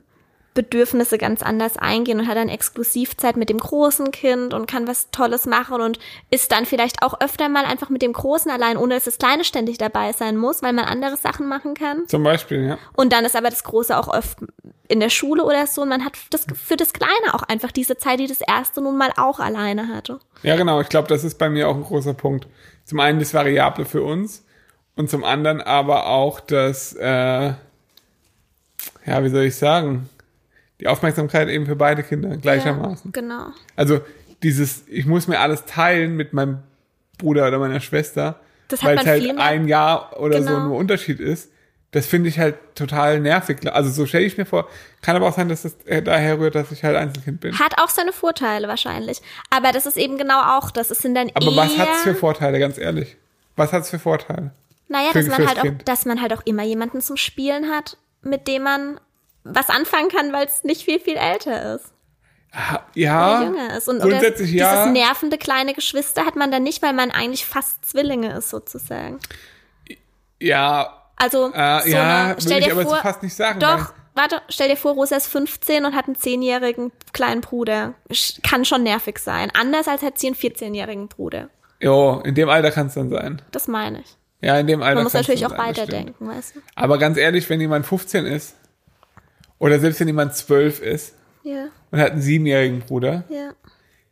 Bedürfnisse ganz anders eingehen und hat dann Exklusivzeit mit dem großen Kind und kann was Tolles machen und ist dann vielleicht auch öfter mal einfach mit dem Großen allein, ohne dass das Kleine ständig dabei sein muss, weil man andere Sachen machen kann. Zum Beispiel, ja. Und dann ist aber das Große auch oft in der Schule oder so und man hat das, für das Kleine auch einfach diese Zeit, die das Erste nun mal auch alleine hatte. Ja, genau. Ich glaube, das ist bei mir auch ein großer Punkt. Zum einen das Variable für uns und zum anderen aber auch das, äh, ja, wie soll ich sagen, die Aufmerksamkeit eben für beide Kinder gleichermaßen. Ja, genau. Also dieses, ich muss mir alles teilen mit meinem Bruder oder meiner Schwester, Das hat weil es halt ein Jahr oder so Genau. nur Unterschied ist. Das finde ich halt total nervig. Also so stelle ich mir vor. Kann aber auch sein, dass das daher rührt, dass ich halt Einzelkind bin. Hat auch seine Vorteile wahrscheinlich. Aber das ist eben genau auch das. Es sind dann Aber was hat's für Vorteile, ganz ehrlich? Was hat's für Vorteile? Naja, für- dass man halt auch, dass man halt auch immer jemanden zum Spielen hat, mit dem man was anfangen kann, weil es nicht viel, viel älter ist. Oder Ja, jünger ist. Und grundsätzlich oder ja. dieses nervende kleine Geschwister hat man dann nicht, weil man eigentlich fast Zwillinge ist, sozusagen. ja, Also, äh, so ja, eine, stell ich dir aber vor, so fast nicht sagen. Doch, warte, stell dir vor, Rosa ist 15 und hat einen 10-jährigen kleinen Bruder. Kann schon nervig sein. Anders als hat sie einen 14-jährigen Bruder. Jo, in dem Alter kann es dann sein. Das meine ich. Ja, in dem Alter Man muss natürlich auch weiterdenken, weißt du? Aber ganz ehrlich, wenn jemand 15 ist, oder selbst wenn jemand 12 ist Ja, und hat einen siebenjährigen Bruder, ja.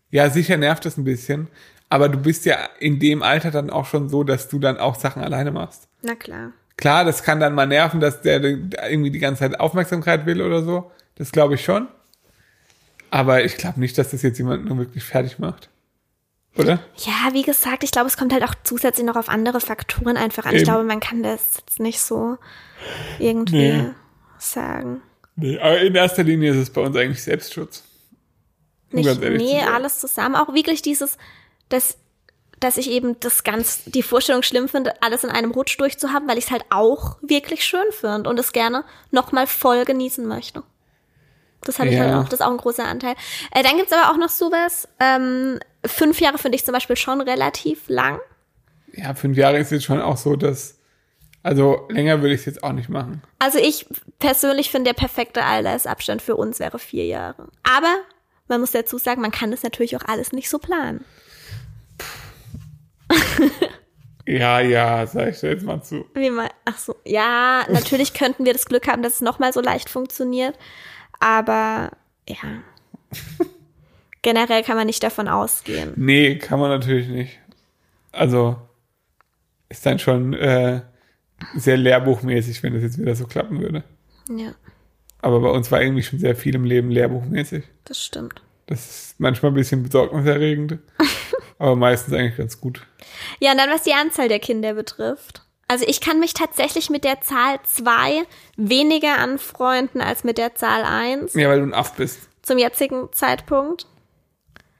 ja, sicher nervt das ein bisschen, aber du bist ja in dem Alter dann auch schon so, dass du dann auch Sachen alleine machst. Na klar. Klar, das kann dann mal nerven, dass der irgendwie die ganze Zeit Aufmerksamkeit will oder so. Das glaube ich schon. Aber ich glaube nicht, dass das jetzt jemand nur wirklich fertig macht. Oder? Ja, wie gesagt, ich glaube, es kommt halt auch zusätzlich noch auf andere Faktoren einfach an. Ich Eben. glaube, man kann das jetzt nicht so irgendwie Nee. sagen. Nee, aber in erster Linie ist es bei uns eigentlich Selbstschutz. Um Nicht, ganz ehrlich zu nee, sein. alles zusammen. Auch wirklich dieses, dass, dass ich eben das ganz, die Vorstellung schlimm finde, alles in einem Rutsch durchzuhaben, weil ich es halt auch wirklich schön finde und es gerne nochmal voll genießen möchte. Das habe ich Ja. halt auch, das ist auch ein großer Anteil. Äh, dann gibt's aber auch noch sowas, ähm, fünf Jahre finde ich zum Beispiel schon relativ lang. Ja, fünf Jahre ist jetzt schon auch so, dass. Also länger würde ich es jetzt auch nicht machen. Also ich persönlich finde, der perfekte Altersabstand für uns wäre vier Jahre. Aber man muss dazu sagen, man kann das natürlich auch alles nicht so planen. Ja, ja, sag ich jetzt mal zu. Wie mal, ach so, ja, natürlich könnten wir das Glück haben, dass es nochmal so leicht funktioniert. Aber ja, generell kann man nicht davon ausgehen. Nee, kann man natürlich nicht. Also ist dann schon äh, sehr lehrbuchmäßig, wenn das jetzt wieder so klappen würde. Ja, Aber bei uns war irgendwie schon sehr viel im Leben lehrbuchmäßig. das stimmt. Das ist manchmal ein bisschen besorgniserregend, aber meistens eigentlich ganz gut. Ja, und dann was die Anzahl der Kinder betrifft. Also ich kann mich tatsächlich mit der Zahl zwei weniger anfreunden als mit der Zahl eins Ja, weil du ein Aff bist. zum jetzigen Zeitpunkt.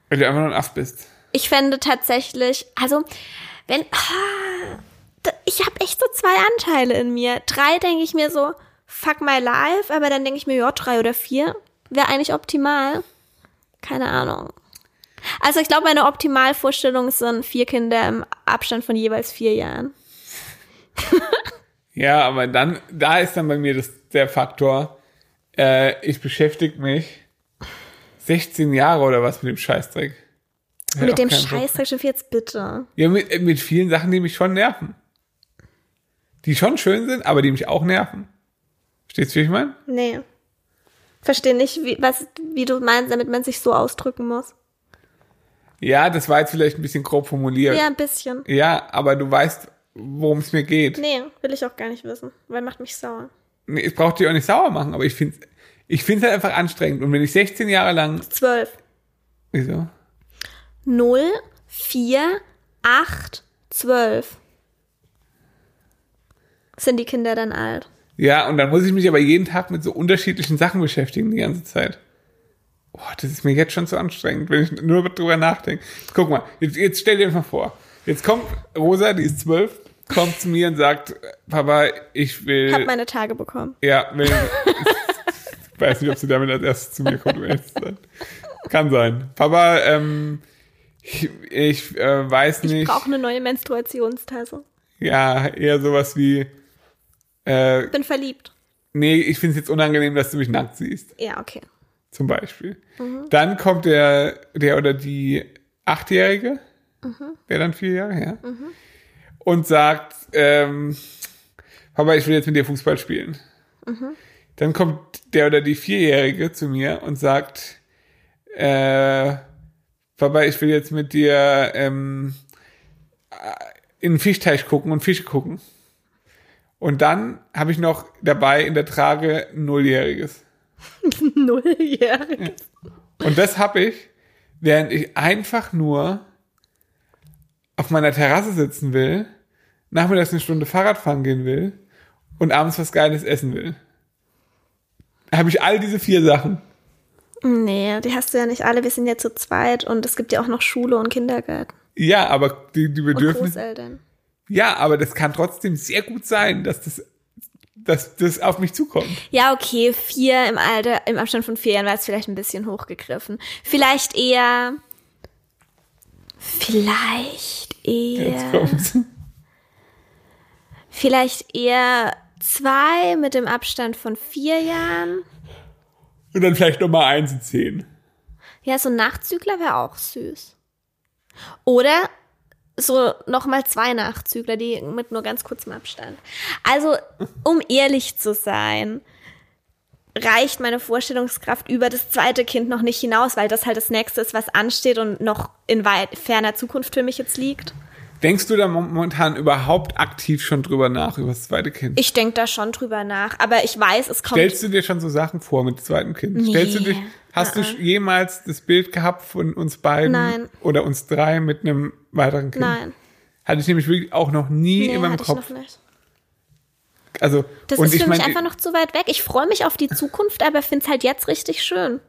Weil du einfach nur ein Aff bist. Ich fände tatsächlich, also wenn, ah, ich habe echt so zwei Anteile in mir. Drei denke ich mir so, fuck my life, aber dann denke ich mir, ja, drei oder vier wäre eigentlich optimal. Keine Ahnung. Also ich glaube, meine Optimalvorstellung sind vier Kinder im Abstand von jeweils vier Jahren. Ja, aber dann, da ist dann bei mir das, der Faktor, äh, ich beschäftige mich 16 Jahre oder was mit dem Scheißdreck. Mit dem. Scheißdreck Schiff jetzt bitte. Ja, mit, mit vielen Sachen, die mich schon nerven. Die schon schön sind, aber die mich auch nerven. Verstehst du, wie ich meine? Nee. Verstehe nicht, wie, was, wie du meinst, damit man sich so ausdrücken muss. Ja, das war jetzt vielleicht ein bisschen grob formuliert. Ja, ein bisschen. Ja, aber du weißt, worum es mir geht. Nee, will ich auch gar nicht wissen, weil macht mich sauer. Nee, es braucht dich auch nicht sauer machen, aber ich finde ich finde halt einfach anstrengend. Und wenn ich 16 Jahre lang, Zwölf. wieso? 0, 4, 8, 12. Sind die Kinder dann alt? Ja, und dann muss ich mich aber jeden Tag mit so unterschiedlichen Sachen beschäftigen die ganze Zeit. Boah, das ist mir jetzt schon zu anstrengend, wenn ich nur drüber nachdenke. Guck mal, jetzt, jetzt stell dir mal vor. Jetzt kommt Rosa, die ist zwölf, kommt zu mir und sagt, Papa, ich will. Hab meine Tage bekommen. Ja, wenn, ich weiß nicht, ob sie damit als erstes zu mir kommt, um ehrlich zu sein. Kann sein. Papa, ähm, ich, ich äh, weiß Ich nicht. brauche eine neue Menstruationstasse. Ja, eher sowas wie, äh, Bin verliebt. nee, ich finde es jetzt unangenehm, dass du mich nackt siehst, Ja, okay. zum Beispiel. Dann kommt der, der oder die Achtjährige, wäre dann vier Jahre her, und sagt, ähm, Papa, ich will jetzt mit dir Fußball spielen. Dann kommt der oder die Vierjährige zu mir und sagt, äh, Papa, ich will jetzt mit dir ähm, in den Fischteich gucken und Fische gucken. Und dann habe ich noch dabei in der Trage ein Nulljähriges. Nulljährig. Und das habe ich, während ich einfach nur auf meiner Terrasse sitzen will, nachmittags eine Stunde Fahrrad fahren gehen will und abends was Geiles essen will. Habe ich all diese vier Sachen. Nee, die hast du ja nicht alle. Wir sind ja zu zweit und es gibt ja auch noch Schule und Kindergarten. Ja, aber die, die Und Bedürfnisse. Großeltern. Ja, aber das kann trotzdem sehr gut sein, dass das, dass das auf mich zukommt. Ja, okay, vier im Alter, im Abstand von vier Jahren war es vielleicht ein bisschen hochgegriffen. Vielleicht eher. Vielleicht Jetzt eher. kommt's. Vielleicht eher zwei mit dem Abstand von vier Jahren. Und dann vielleicht noch mal eins und zehn. Ja, so ein Nachzügler wäre auch süß. Oder so nochmal zwei Nachzügler, die mit nur ganz kurzem Abstand. Also, um ehrlich zu sein, reicht meine Vorstellungskraft über das zweite Kind noch nicht hinaus, weil das halt das nächste ist, was ansteht und noch in weit ferner Zukunft für mich jetzt liegt. Denkst du da momentan überhaupt aktiv schon drüber nach, über das zweite Kind? Ich denke da schon drüber nach, aber ich weiß, es kommt. Stellst du dir schon so Sachen vor mit dem zweiten Kind? Nee. Stellst du dich, hast du jemals das Bild gehabt von uns beiden Nein. oder uns drei mit einem weiteren Kind? Nein, Hatte ich nämlich wirklich auch noch nie nee, in meinem hatte ich Kopf. noch nicht. Also, Das ist ich für mich mein, einfach noch zu weit weg. Ich freue mich auf die Zukunft, aber finde es halt jetzt richtig schön.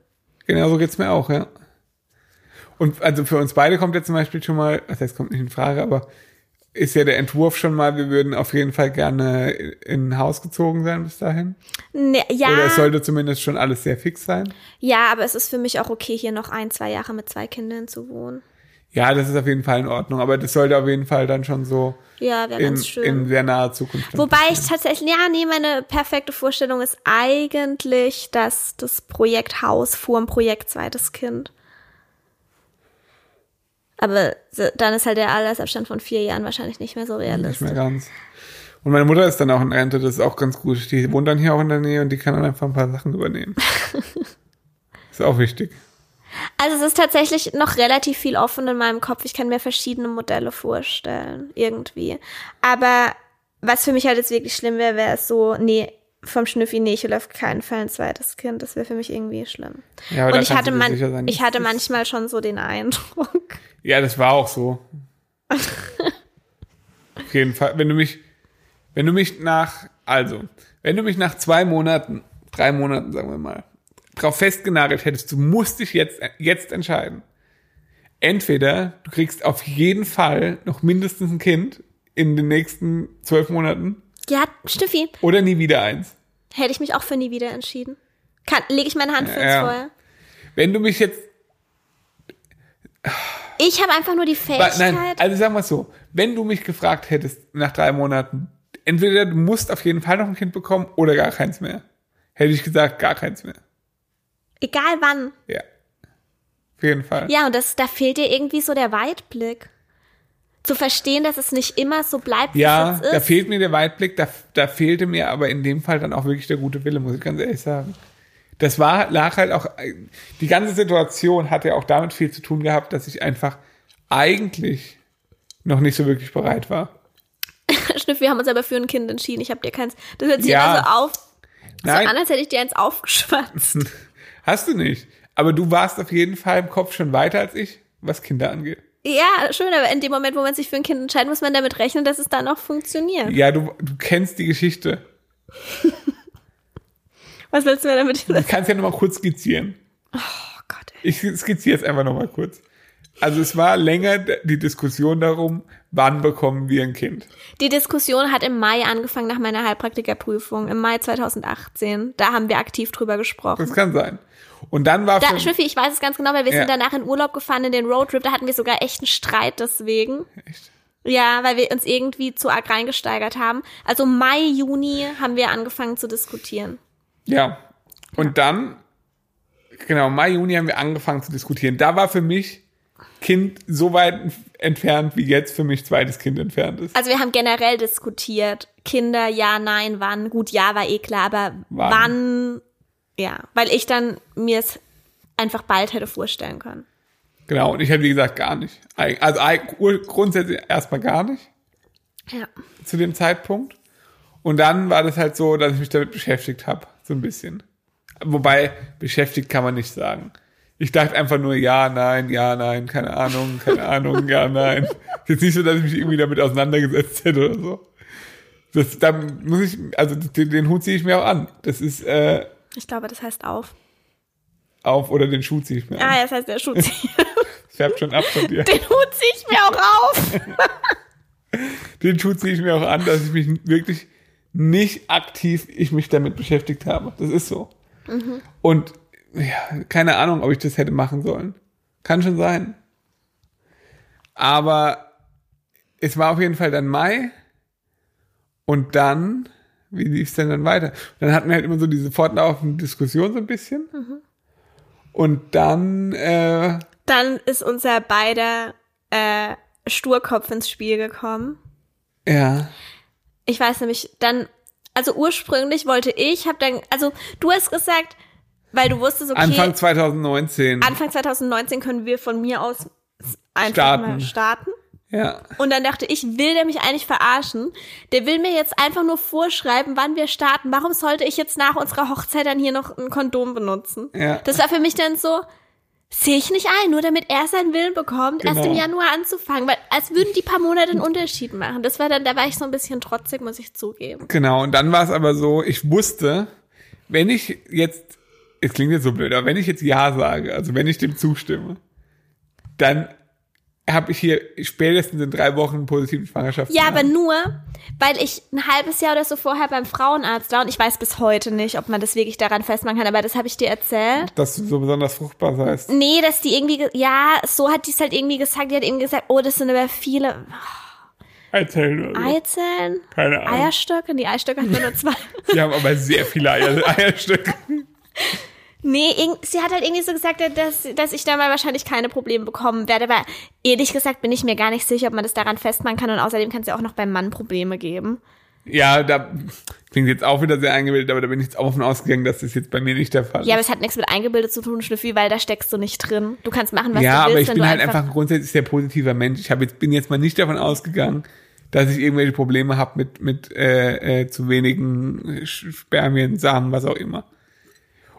Genau so geht's mir auch, ja. Und also für uns beide kommt jetzt zum Beispiel schon mal, das heißt, kommt nicht in Frage, aber ist ja der Entwurf schon mal, wir würden auf jeden Fall gerne in ein Haus gezogen sein bis dahin. Ne, ja, Oder es sollte zumindest schon alles sehr fix sein. ja, aber es ist für mich auch okay, hier noch ein, zwei Jahre mit zwei Kindern zu wohnen. Ja, das ist auf jeden Fall in Ordnung, aber das sollte auf jeden Fall dann schon so Ja, in, in sehr naher Zukunft. Wobei ich tatsächlich, ja, nee, meine perfekte Vorstellung ist eigentlich, dass das Projekt Haus vor dem Projekt zweites Kind. Aber so- dann ist halt der Altersabstand von vier Jahren wahrscheinlich nicht mehr so nicht realistisch. mehr ganz. Und meine Mutter ist dann auch in Rente, das ist auch ganz gut. Die wohnt dann hier auch in der Nähe und die kann dann einfach ein paar Sachen übernehmen. ist auch wichtig. Also es ist tatsächlich noch relativ viel offen in meinem Kopf. Ich kann mir verschiedene Modelle vorstellen, irgendwie. Aber was für mich halt jetzt wirklich schlimm wäre, wäre es so, nee, vom Schnüffi, nee, ich will auf keinen Fall ein zweites Kind. Das wäre für mich irgendwie schlimm. Ja, aber Und ich hatte, man, ich hatte manchmal schon so den Eindruck. Ja, das war auch so. Auf jeden Fall. Wenn du mich, wenn du mich nach, also, wenn du mich nach zwei Monaten, drei Monaten, sagen wir mal, drauf festgenagelt hättest, du musst dich jetzt, jetzt entscheiden. Entweder du kriegst auf jeden Fall noch mindestens ein Kind in den nächsten zwölf Monaten Ja, Schnüffi, oder nie wieder eins. hätte ich mich auch für nie wieder entschieden. Kann, lege ich meine Hand für ins Ja. Feuer. Wenn du mich jetzt Ich habe einfach nur die Fähigkeit. Nein, also sagen wir es so, wenn du mich gefragt hättest nach drei Monaten, entweder du musst auf jeden Fall noch ein Kind bekommen oder gar keins mehr, hätte ich gesagt, gar keins mehr. egal wann. Ja. Auf jeden Fall. Ja, und das, da fehlt dir irgendwie so der Weitblick. Zu verstehen, dass es nicht immer so bleibt, wie Ja, es jetzt da ist. fehlt mir der Weitblick, da, da fehlte mir aber in dem Fall dann auch wirklich der gute Wille, muss ich ganz ehrlich sagen. Das war, lag halt auch, die ganze Situation hat ja auch damit viel zu tun gehabt, dass ich einfach eigentlich noch nicht so wirklich bereit war. Schniff, wir haben uns aber für ein Kind entschieden. Ich habe dir keins. Das hört sich Ja. immer so auf. Nein. So an, als hätte ich dir eins aufgeschwatzt. Hast du nicht. Aber du warst auf jeden Fall im Kopf schon weiter als ich, was Kinder angeht. ja, schön, aber in dem Moment, wo man sich für ein Kind entscheidet, muss man damit rechnen, dass es dann auch funktioniert. Ja, du, du kennst die Geschichte. Was willst du mir damit Du kannst ja noch mal kurz skizzieren. Oh Gott, ey. Ich skizziere jetzt einfach noch mal kurz. Also es war länger die Diskussion darum, wann bekommen wir ein Kind. Die Diskussion hat im Mai angefangen nach meiner Heilpraktikerprüfung, im Mai 2018. Da haben wir aktiv drüber gesprochen. Das kann sein. Und dann war Da, für, Schnüffi, ich weiß es ganz genau, weil wir Ja. sind danach in Urlaub gefahren in den Roadtrip. Da hatten wir sogar echt einen Streit deswegen. Echt? Ja, weil wir uns irgendwie zu arg reingesteigert haben. Also Mai, Juni haben wir angefangen zu diskutieren. Ja. Und dann, genau, Mai, Juni haben wir angefangen zu diskutieren. Da war für mich Kind so weit entfernt, wie jetzt für mich zweites Kind entfernt ist. Also wir haben generell diskutiert. Kinder, ja, nein, wann. Gut, ja, war eh klar, aber Wann? wann, ja. Weil ich dann mir es einfach bald hätte vorstellen können. Genau, und ich hätte, wie gesagt, gar nicht. Also grundsätzlich erstmal gar nicht. Ja. zu dem Zeitpunkt. Und dann war das halt so, dass ich mich damit beschäftigt habe, so ein bisschen. Wobei, beschäftigt kann man nicht sagen. Ich dachte einfach nur, ja, nein, ja, nein, keine Ahnung, keine Ahnung, ja, nein. Ist jetzt nicht so, dass ich mich irgendwie damit auseinandergesetzt hätte oder so. Das, da muss ich, also den, den Hut ziehe ich mir auch an. Das ist äh, Ich glaube, das heißt auf. auf oder den Schuh ziehe ich mir Ah, an. das heißt der Schuh. ziehen. Färbt schon ab von dir. Den Hut ziehe ich mir auch auf. Den Schuh ziehe ich mir auch an, dass ich mich wirklich nicht aktiv ich mich damit beschäftigt habe. Das ist so. Und ja, keine Ahnung, ob ich das hätte machen sollen. Kann schon sein. Aber es war auf jeden Fall dann Mai. Und dann, wie lief es denn dann weiter? Dann hatten wir halt immer so diese fortlaufende Diskussion so ein bisschen. Und dann, äh, Dann ist unser beider äh, Sturkopf ins Spiel gekommen. ja, Ich weiß nämlich, dann, also ursprünglich wollte ich, hab dann, also du hast gesagt, weil du wusstest, okay, Anfang 2019. Anfang 2019 können wir von mir aus einfach Starten. mal starten. ja. Und dann dachte ich, will der mich eigentlich verarschen? Der will mir jetzt einfach nur vorschreiben, wann wir starten. Warum sollte ich jetzt nach unserer Hochzeit dann hier noch ein Kondom benutzen? Ja. Das war für mich dann so, sehe ich nicht ein, nur damit er seinen Willen bekommt, erst Genau. im Januar anzufangen, weil als würden die paar Monate einen Unterschied machen. Das war dann, da war ich so ein bisschen trotzig, muss ich zugeben. Genau, und dann war es aber so, ich wusste, wenn ich jetzt, es klingt jetzt so blöd, aber wenn ich jetzt Ja sage, also wenn ich dem zustimme, dann habe ich hier spätestens in drei Wochen einen positiven Schwangerschaft. Ja, aber nur, weil ich ein halbes Jahr oder so vorher beim Frauenarzt war und ich weiß bis heute nicht, ob man das wirklich daran festmachen kann, aber das habe ich dir erzählt. Dass du so besonders fruchtbar seist. Nee, dass die irgendwie, ge- ja, so hat die es halt irgendwie gesagt. Die hat eben gesagt, oh, das sind aber viele Erzähl nur. so. Eizellen, Keine Ahnung. Eierstöcke. Die Eierstöcke hat nur zwei. Die haben aber sehr viele Eier, Eierstücke. Nee, sie hat halt irgendwie so gesagt, dass, dass ich da mal wahrscheinlich keine Probleme bekommen werde. Aber ehrlich gesagt bin ich mir gar nicht sicher, ob man das daran festmachen kann. Und außerdem kann es ja auch noch beim Mann Probleme geben. Ja, da klingt jetzt auch wieder sehr eingebildet, aber da bin ich jetzt auch davon ausgegangen, dass das jetzt bei mir nicht der Fall ist. Ja, aber es hat nichts mit eingebildet zu tun, Schnüffi, weil da steckst du nicht drin. Du kannst machen, was ja, du aber willst, ich wenn bin du halt einfach ein grundsätzlich sehr positiver Mensch. Ich hab jetzt, bin jetzt mal nicht davon ausgegangen, dass ich irgendwelche Probleme habe mit, mit äh, äh, zu wenigen Spermien, Samen, was auch immer.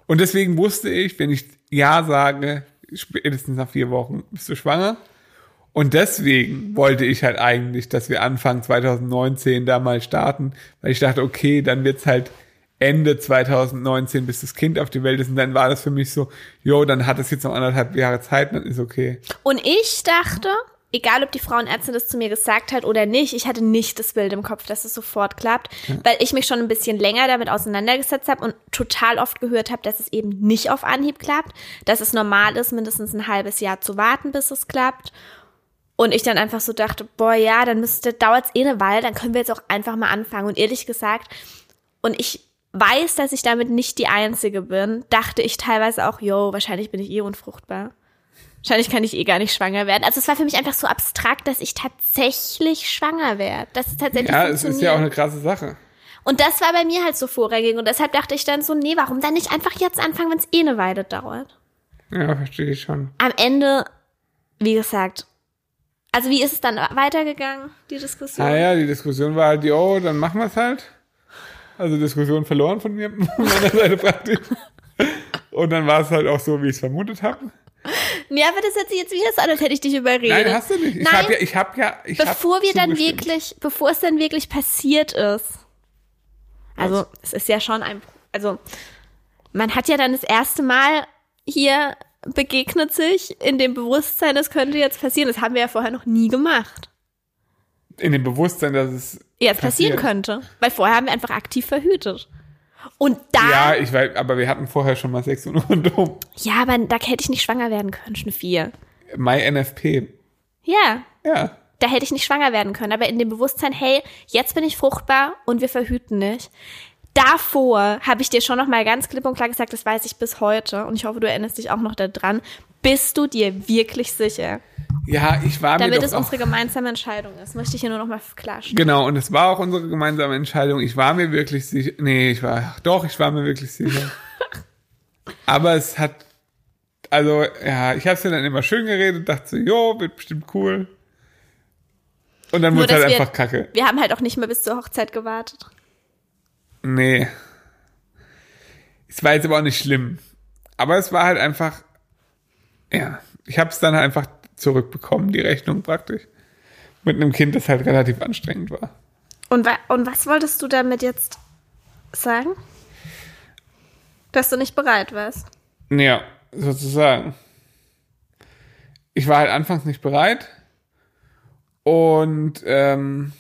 Und deswegen wusste ich, wenn ich Ja sage, spätestens nach vier Wochen bist du schwanger. Und deswegen wollte ich halt eigentlich, dass wir Anfang 2019 da mal starten, weil ich dachte, okay, dann wird's halt Ende 2019, bis das Kind auf die Welt ist. Und dann war das für mich so, jo, dann hat es jetzt noch anderthalb Jahre Zeit, dann ist okay. Und ich dachte, egal ob die Frauenärztin das zu mir gesagt hat oder nicht, ich hatte nicht das Bild im Kopf, dass es sofort klappt, weil ich mich schon ein bisschen länger damit auseinandergesetzt habe und total oft gehört habe, dass es eben nicht auf Anhieb klappt, dass es normal ist, mindestens ein halbes Jahr zu warten, bis es klappt. Und ich dann einfach so dachte, boah, ja, dann müsste, dauert's eh eine Weile, dann können wir jetzt auch einfach mal anfangen. Und ehrlich gesagt, und ich weiß, dass ich damit nicht die Einzige bin, dachte ich teilweise auch, yo, wahrscheinlich bin ich eh unfruchtbar. Wahrscheinlich kann ich eh gar nicht schwanger werden. Also es war für mich einfach so abstrakt, dass ich tatsächlich schwanger werde. Dass es tatsächlich Ja, es ist ja auch eine krasse Sache. und das war bei mir halt so vorrangig. Und deshalb dachte ich dann so, nee, warum dann nicht einfach jetzt anfangen, wenn es eh eine Weile dauert? Ja, verstehe ich schon. Am Ende, wie gesagt, also wie ist es dann weitergegangen, die Diskussion? Naja, die Diskussion war halt, jo, dann machen wir es halt. Also Diskussion verloren von mir, von meiner Seite praktisch. Und dann war es halt auch so, wie ich es vermutet habe. Ja, aber das hört sich jetzt wieder so an, als hätte ich dich überredet. Nein, hast du nicht. Ich habe ja, ich habe ja, ich hab bevor wir dann wirklich, bevor es dann wirklich passiert ist. Also, es ist ja schon ein, also, man hat ja dann das erste Mal hier begegnet sich in dem Bewusstsein, das könnte jetzt passieren. Das haben wir ja vorher noch nie gemacht. in dem Bewusstsein, dass es Jetzt passieren passiert. könnte. Weil vorher haben wir einfach aktiv verhütet. Und da, Ja, ja, ich weiß, aber wir hatten vorher schon mal Sex und Kondom. aber da hätte ich nicht schwanger werden können, Schnüffi. My NFP. Ja, Ja. da hätte ich nicht schwanger werden können. Aber in dem Bewusstsein, hey, jetzt bin ich fruchtbar und wir verhüten nicht. Davor habe ich dir schon noch mal ganz klipp und klar gesagt, das weiß ich bis heute und ich hoffe, du erinnerst dich auch noch daran. Bist du dir wirklich sicher, Ja, ich war mir damit doch es unsere gemeinsame Entscheidung ist? Möchte ich hier nur noch mal klarstellen. Genau, und es war auch unsere gemeinsame Entscheidung. Ich war mir wirklich sicher. Nee, ich war. Doch, ich war mir wirklich sicher. Aber es hat. Also, ja, ich habe es dir dann immer schön geredet, dachte so, jo, wird bestimmt cool. Und dann wurde halt dass wir- einfach kacke. Wir haben halt auch nicht mehr bis zur Hochzeit gewartet. Nee. Es war jetzt aber auch nicht schlimm. Aber es war halt einfach. Ja, ich habe es dann einfach zurückbekommen, die Rechnung praktisch. Mit einem Kind, das halt relativ anstrengend war. Und, wa und was wolltest du damit jetzt sagen? Dass du nicht bereit warst. Ja, sozusagen. Ich war halt anfangs nicht bereit. Und ähm,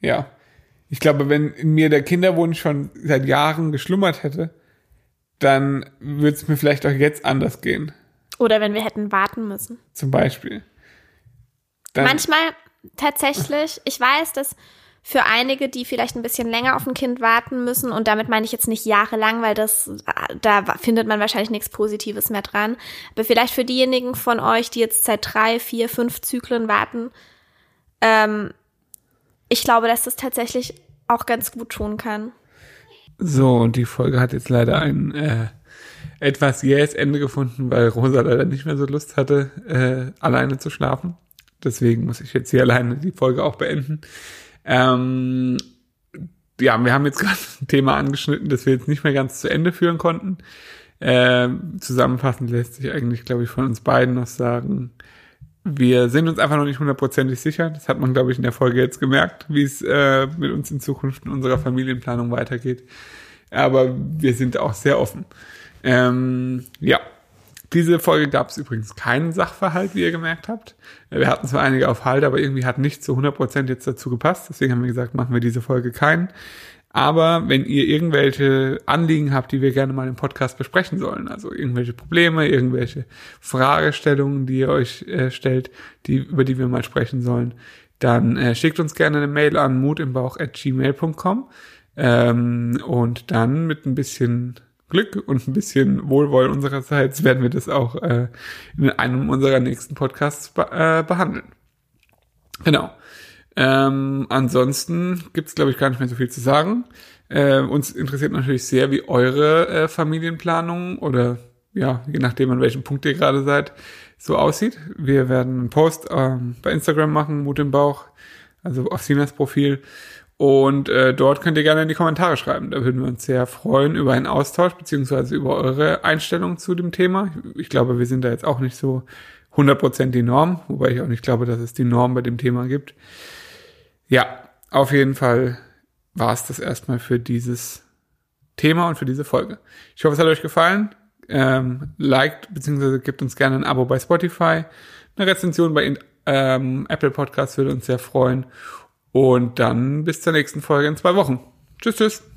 ja, ich glaube, wenn in mir der Kinderwunsch schon seit Jahren geschlummert hätte, dann würde es mir vielleicht auch jetzt anders gehen. Oder wenn wir hätten warten müssen. Zum Beispiel. Dann, Manchmal tatsächlich, ich weiß, dass für einige, die vielleicht ein bisschen länger auf ein Kind warten müssen, und damit meine ich jetzt nicht jahrelang, weil das, da findet man wahrscheinlich nichts Positives mehr dran. Aber vielleicht für diejenigen von euch, die jetzt seit drei, vier, fünf Zyklen warten, ähm, ich glaube, dass das tatsächlich auch ganz gut tun kann. So, und die Folge hat jetzt leider ein äh, etwas jähes Ende gefunden, weil Rosa leider nicht mehr so Lust hatte, äh, alleine zu schlafen. Deswegen muss ich jetzt hier alleine die Folge auch beenden. Ähm, ja, wir haben jetzt gerade ein Thema angeschnitten, das wir jetzt nicht mehr ganz zu Ende führen konnten. Ähm, zusammenfassend lässt sich eigentlich, glaube ich, von uns beiden noch sagen, wir sind uns einfach noch nicht hundertprozentig sicher. Das hat man, glaube ich, in der Folge jetzt gemerkt, wie es äh, mit uns in Zukunft in unserer Familienplanung weitergeht. Aber wir sind auch sehr offen. Ähm, ja, diese Folge gab es übrigens keinen Sachverhalt, wie ihr gemerkt habt. Wir hatten zwar einige auf Halt, aber irgendwie hat nicht zu 100% jetzt dazu gepasst. Deswegen haben wir gesagt, machen wir diese Folge keinen. Aber wenn ihr irgendwelche Anliegen habt, die wir gerne mal im Podcast besprechen sollen, also irgendwelche Probleme, irgendwelche Fragestellungen, die ihr euch äh, stellt, die, über die wir mal sprechen sollen, dann äh, schickt uns gerne eine Mail an mutimbauch.gmail.com ähm, und dann mit ein bisschen Glück und ein bisschen Wohlwollen unsererseits werden wir das auch äh, in einem unserer nächsten Podcasts be äh, behandeln. Genau. Ähm, ansonsten gibt's glaube ich, gar nicht mehr so viel zu sagen. Äh, uns interessiert natürlich sehr, wie eure äh, Familienplanung oder ja, je nachdem, an welchem Punkt ihr gerade seid, so aussieht. Wir werden einen Post ähm, bei Instagram machen, Mut im Bauch, also auf Sinas Profil. Und äh, dort könnt ihr gerne in die Kommentare schreiben. Da würden wir uns sehr freuen über einen Austausch, beziehungsweise über eure Einstellung zu dem Thema. Ich glaube, wir sind da jetzt auch nicht so 100% die Norm, wobei ich auch nicht glaube, dass es die Norm bei dem Thema gibt. Ja, auf jeden Fall war es das erstmal für dieses Thema und für diese Folge. Ich hoffe, es hat euch gefallen. Ähm, liked bzw. gebt uns gerne ein Abo bei Spotify. Eine Rezension bei ähm, Apple Podcasts würde uns sehr freuen. Und dann bis zur nächsten Folge in zwei Wochen. Tschüss, tschüss.